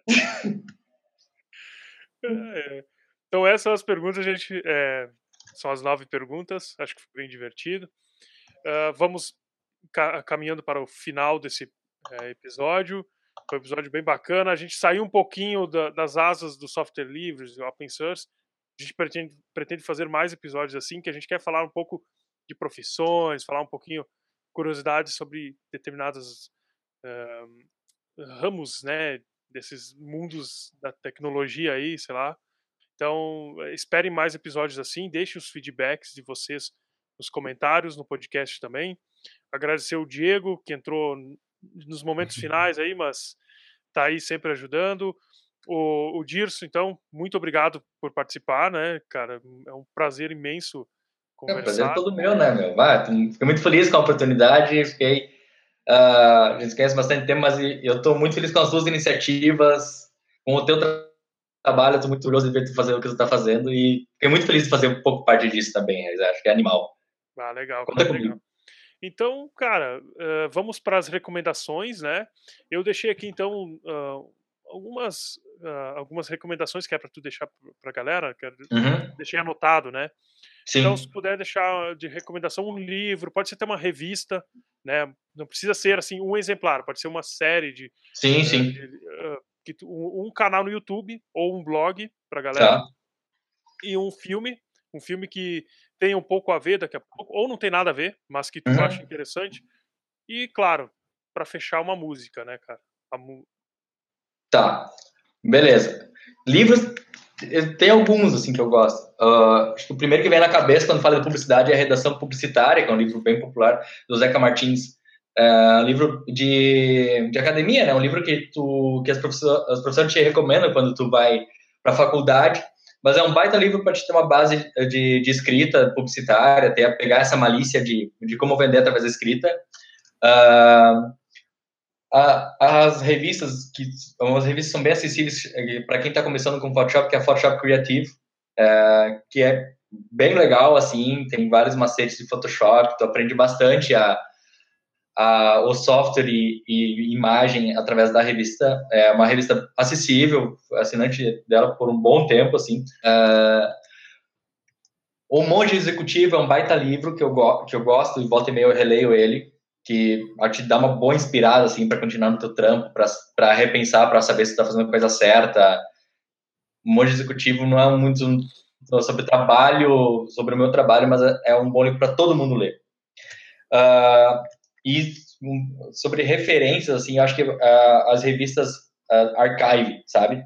é. Então essas são as perguntas, gente. É, são as nove perguntas. Acho que foi bem divertido. Uh, vamos ca caminhando para o final desse é, episódio. Foi um episódio bem bacana. A gente saiu um pouquinho da, das asas do software livre, do open source. A gente pretende, pretende fazer mais episódios assim, que a gente quer falar um pouco de profissões, falar um pouquinho curiosidades sobre determinados uh, ramos, né, desses mundos da tecnologia aí, sei lá. Então, esperem mais episódios assim, deixem os feedbacks de vocês nos comentários, no podcast também. Agradecer o Diego, que entrou nos momentos finais aí, mas tá aí sempre ajudando. O, o Dirso, então, muito obrigado por participar, né, cara? É um prazer imenso conversar. É, prazer todo meu, né, meu? Ah, fiquei muito feliz com a oportunidade, fiquei... Uh, a gente conhece bastante tempo, mas eu estou muito feliz com as duas iniciativas, com o teu trabalho, estou muito orgulhoso de ver tu fazer o que tu está fazendo e fiquei muito feliz de fazer um pouco parte disso também, acho que é animal. Ah, legal. Conta legal. Então, cara, uh, vamos para as recomendações, né? Eu deixei aqui, então, uh, algumas, uh, algumas recomendações que é para tu deixar para a galera, que uhum. deixei anotado, né? Sim. Então, se puder deixar de recomendação um livro, pode ser até uma revista, né? Não precisa ser assim um exemplar, pode ser uma série de. Sim, uh, sim. De, uh, um canal no YouTube ou um blog para galera tá. e um filme, um filme que tem um pouco a ver daqui a pouco, ou não tem nada a ver, mas que tu uhum. acha interessante. E claro, para fechar uma música, né, cara? Mu... Tá, beleza. Livros tem alguns, assim, que eu gosto. Uh, acho que o primeiro que vem na cabeça quando fala de publicidade é a Redação Publicitária, que é um livro bem popular, do Zeca Martins. É um livro de, de academia, né? Um livro que, tu, que as, professor, as professores te recomendam quando tu vai para a faculdade. Mas é um baita livro para te ter uma base de, de escrita publicitária, até pegar essa malícia de, de como vender através da escrita. Uh, as revistas, que as revistas são bem acessíveis eh, para quem está começando com Photoshop, que é a Photoshop Creative, é, que é bem legal, assim, tem vários macetes de Photoshop, tu aprende bastante a, o software e, e, imagem através da revista. É uma revista acessível, assinante dela por um bom tempo, assim. É, o Monge Executivo é um baita livro que eu, que eu gosto e volta e meia eu releio ele que te dá uma boa inspirada assim para continuar no teu trampo, para repensar, para saber se está fazendo a coisa certa. O monte executivo não é muito sobre trabalho, sobre o meu trabalho, mas é um bom livro para todo mundo ler. Uh, e sobre referências, assim, acho que uh, as revistas uh, Archive, sabe?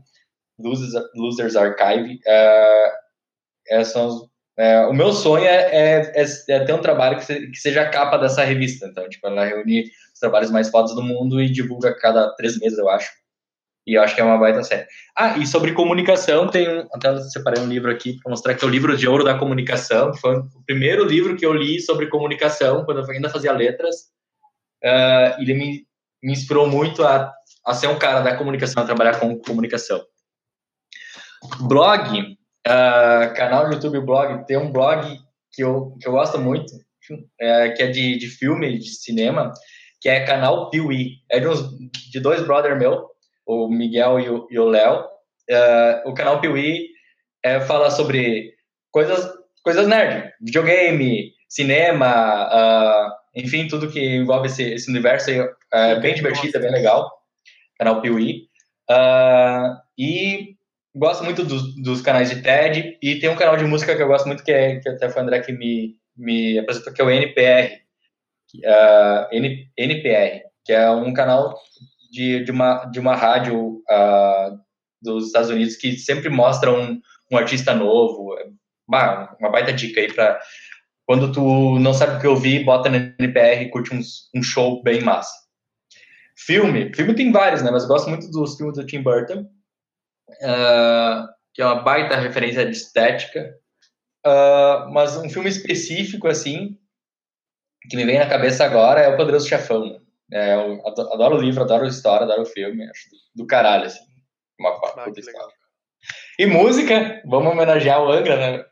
Losers, Losers Archive, uh, são é, o meu sonho é, é, é, é, ter um trabalho que, se, que, seja a capa dessa revista. Então, tipo, ela reúne os trabalhos mais fodas do mundo e divulga a cada três meses, eu acho. E eu acho que é uma baita série. Ah, e sobre comunicação, tem um, até separei um livro aqui para mostrar que é o livro de ouro da comunicação, foi o primeiro livro que eu li sobre comunicação, quando eu ainda fazia letras. Uh, ele me, me inspirou muito a, a ser um cara da comunicação, a trabalhar com comunicação. Blog, uh, canal do YouTube, blog, tem um blog que eu, que eu gosto muito, é, que é de, de filme, de cinema, que é canal Piuí. É de, uns, de dois brothers meu, o Miguel e o Léo. Uh, o canal Piuí é, fala sobre coisas, coisas nerd, videogame, cinema, uh, enfim, tudo que envolve esse, esse universo aí, é bem divertido, é bem legal. Canal Piuí. Uh, e gosto muito dos, dos, canais de TED e tem um canal de música que eu gosto muito que é que até foi o André que me, me apresentou que é o NPR uh, N, NPR que é um canal de, de uma de uma rádio uh, dos Estados Unidos que sempre mostra um, um artista novo uma, uma baita dica aí para quando tu não sabe o que ouvir bota no NPR e curte um, um show bem massa filme filme tem vários né mas eu gosto muito dos filmes do Tim Burton uh, que é uma baita referência de estética, uh, mas um filme específico, assim, que me vem na cabeça agora é O Poderoso Chefão. É, eu adoro o livro, adoro a história, adoro o filme, acho do, caralho, assim. Uma ah, puta história. E música, vamos homenagear o Angra, né?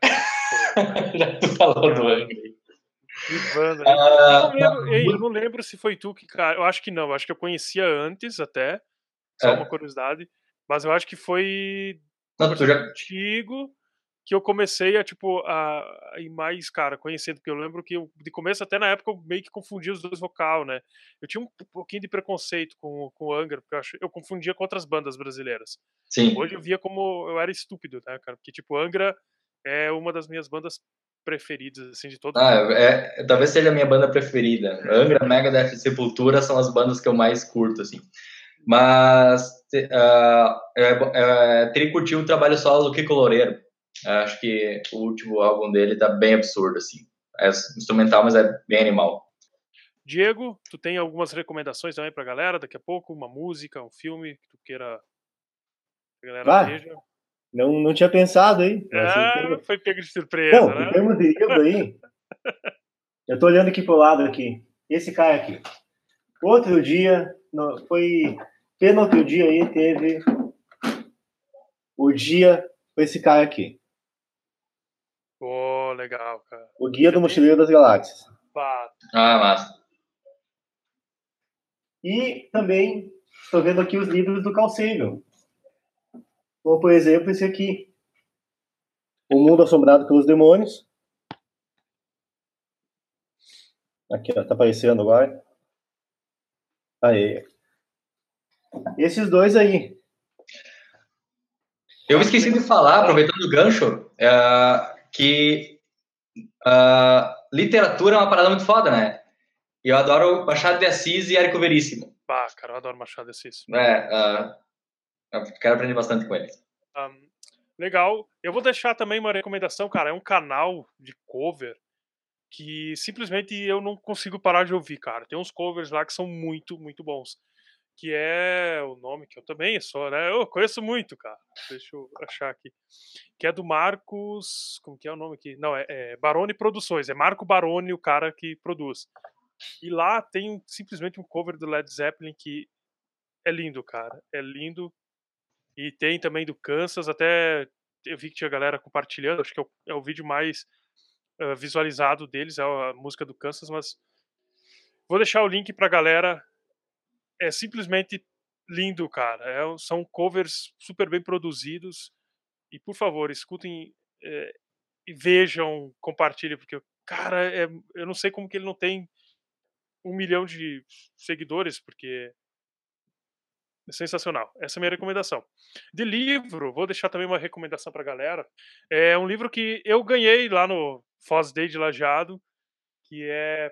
Já tu falou do Angra. Ivandro, uh, eu, não lembro, eu não lembro se foi tu que, cara, eu acho que não, eu acho que eu conhecia antes até, só é. uma curiosidade, mas eu acho que foi Não, já... antigo que eu comecei a, tipo, a, a ir mais, cara, conhecendo, porque eu lembro que eu, de começo, até na época, eu meio que confundia os dois vocal, né? Eu tinha um pouquinho de preconceito com, com o Angra, porque eu, ach, eu confundia com outras bandas brasileiras. Sim. Hoje eu via como eu era estúpido, né, cara? Porque, tipo, Angra é uma das minhas bandas preferidas, assim, de todo Ah, é, é, talvez seja a minha banda preferida. Angra, Megadeth e Sepultura são as bandas que eu mais curto, assim. Mas uh, é, é, teria curtir o trabalho solo do Kiko Loureiro. Acho que o último álbum dele tá bem absurdo, assim. É instrumental, mas é bem animal. Diego, tu tem algumas recomendações também pra galera daqui a pouco? Uma música, um filme que tu queira que a galera ah, veja? Não, não tinha pensado aí. É, assim, foi pego de surpresa, Bom, né? em termos de livro aí, eu tô olhando aqui pro lado aqui. Esse cara aqui. Outro dia, foi Penúltimo dia aí teve o dia com esse cara aqui. Pô, oh, legal, cara. O Guia do Mochileiro das Galáxias. Ah, massa. E também estou vendo aqui os livros do Carl Como, por exemplo, esse aqui. O Mundo Assombrado pelos Demônios. Aqui, ó, tá aparecendo agora. Aí. Esses dois aí. Eu esqueci de falar, aproveitando o gancho, é, que uh, literatura é uma parada muito foda, né? E eu adoro Machado de Assis e Érico Veríssimo. Ah, cara, eu adoro Machado de Assis. É, uh, eu quero aprender bastante com ele. Um, legal. Eu vou deixar também uma recomendação, cara. É um canal de cover que simplesmente eu não consigo parar de ouvir, cara. Tem uns covers lá que são muito, muito bons que é o nome que eu também sou, né? Eu conheço muito, cara. Deixa eu achar aqui. Que é do Marcos. Como que é o nome aqui? Não, é, é Barone Produções. É Marco Barone o cara que produz. E lá tem simplesmente um cover do Led Zeppelin que é lindo, cara. É lindo. E tem também do Kansas, até eu vi que tinha galera compartilhando, acho que é o, é o vídeo mais uh, visualizado deles, é a música do Kansas, mas vou deixar o link pra galera. É simplesmente lindo, cara. É, são covers super bem produzidos. E por favor, escutem é, e vejam, compartilhem, porque, cara, é, eu não sei como que ele não tem um milhão de seguidores, porque sensacional. Essa é a minha recomendação. De livro, vou deixar também uma recomendação para a galera. É um livro que eu ganhei lá no Foz Day de Lajeado, que é,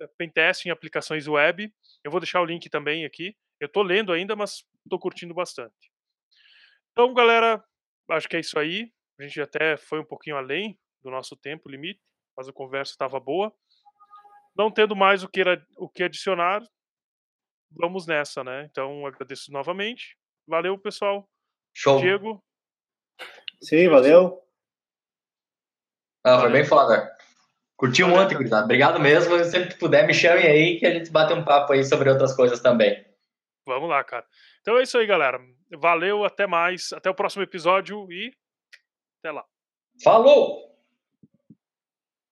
é Pentest em aplicações web. Eu vou deixar o link também aqui. Eu estou lendo ainda, mas estou curtindo bastante. Então, galera, acho que é isso aí. A gente até foi um pouquinho além do nosso tempo limite, mas a conversa estava boa. Não tendo mais o que, o que adicionar, vamos nessa, né? Então, agradeço novamente. Valeu, pessoal. Show. Diego. Sim, valeu. Ah, foi bem foda. Curti um monte, gurizada. Obrigado mesmo. Sempre que puder, me chamem aí que a gente bate um papo aí sobre outras coisas também. Vamos lá, cara. Então é isso aí, galera. Valeu, até mais. Até o próximo episódio e até lá. Falou!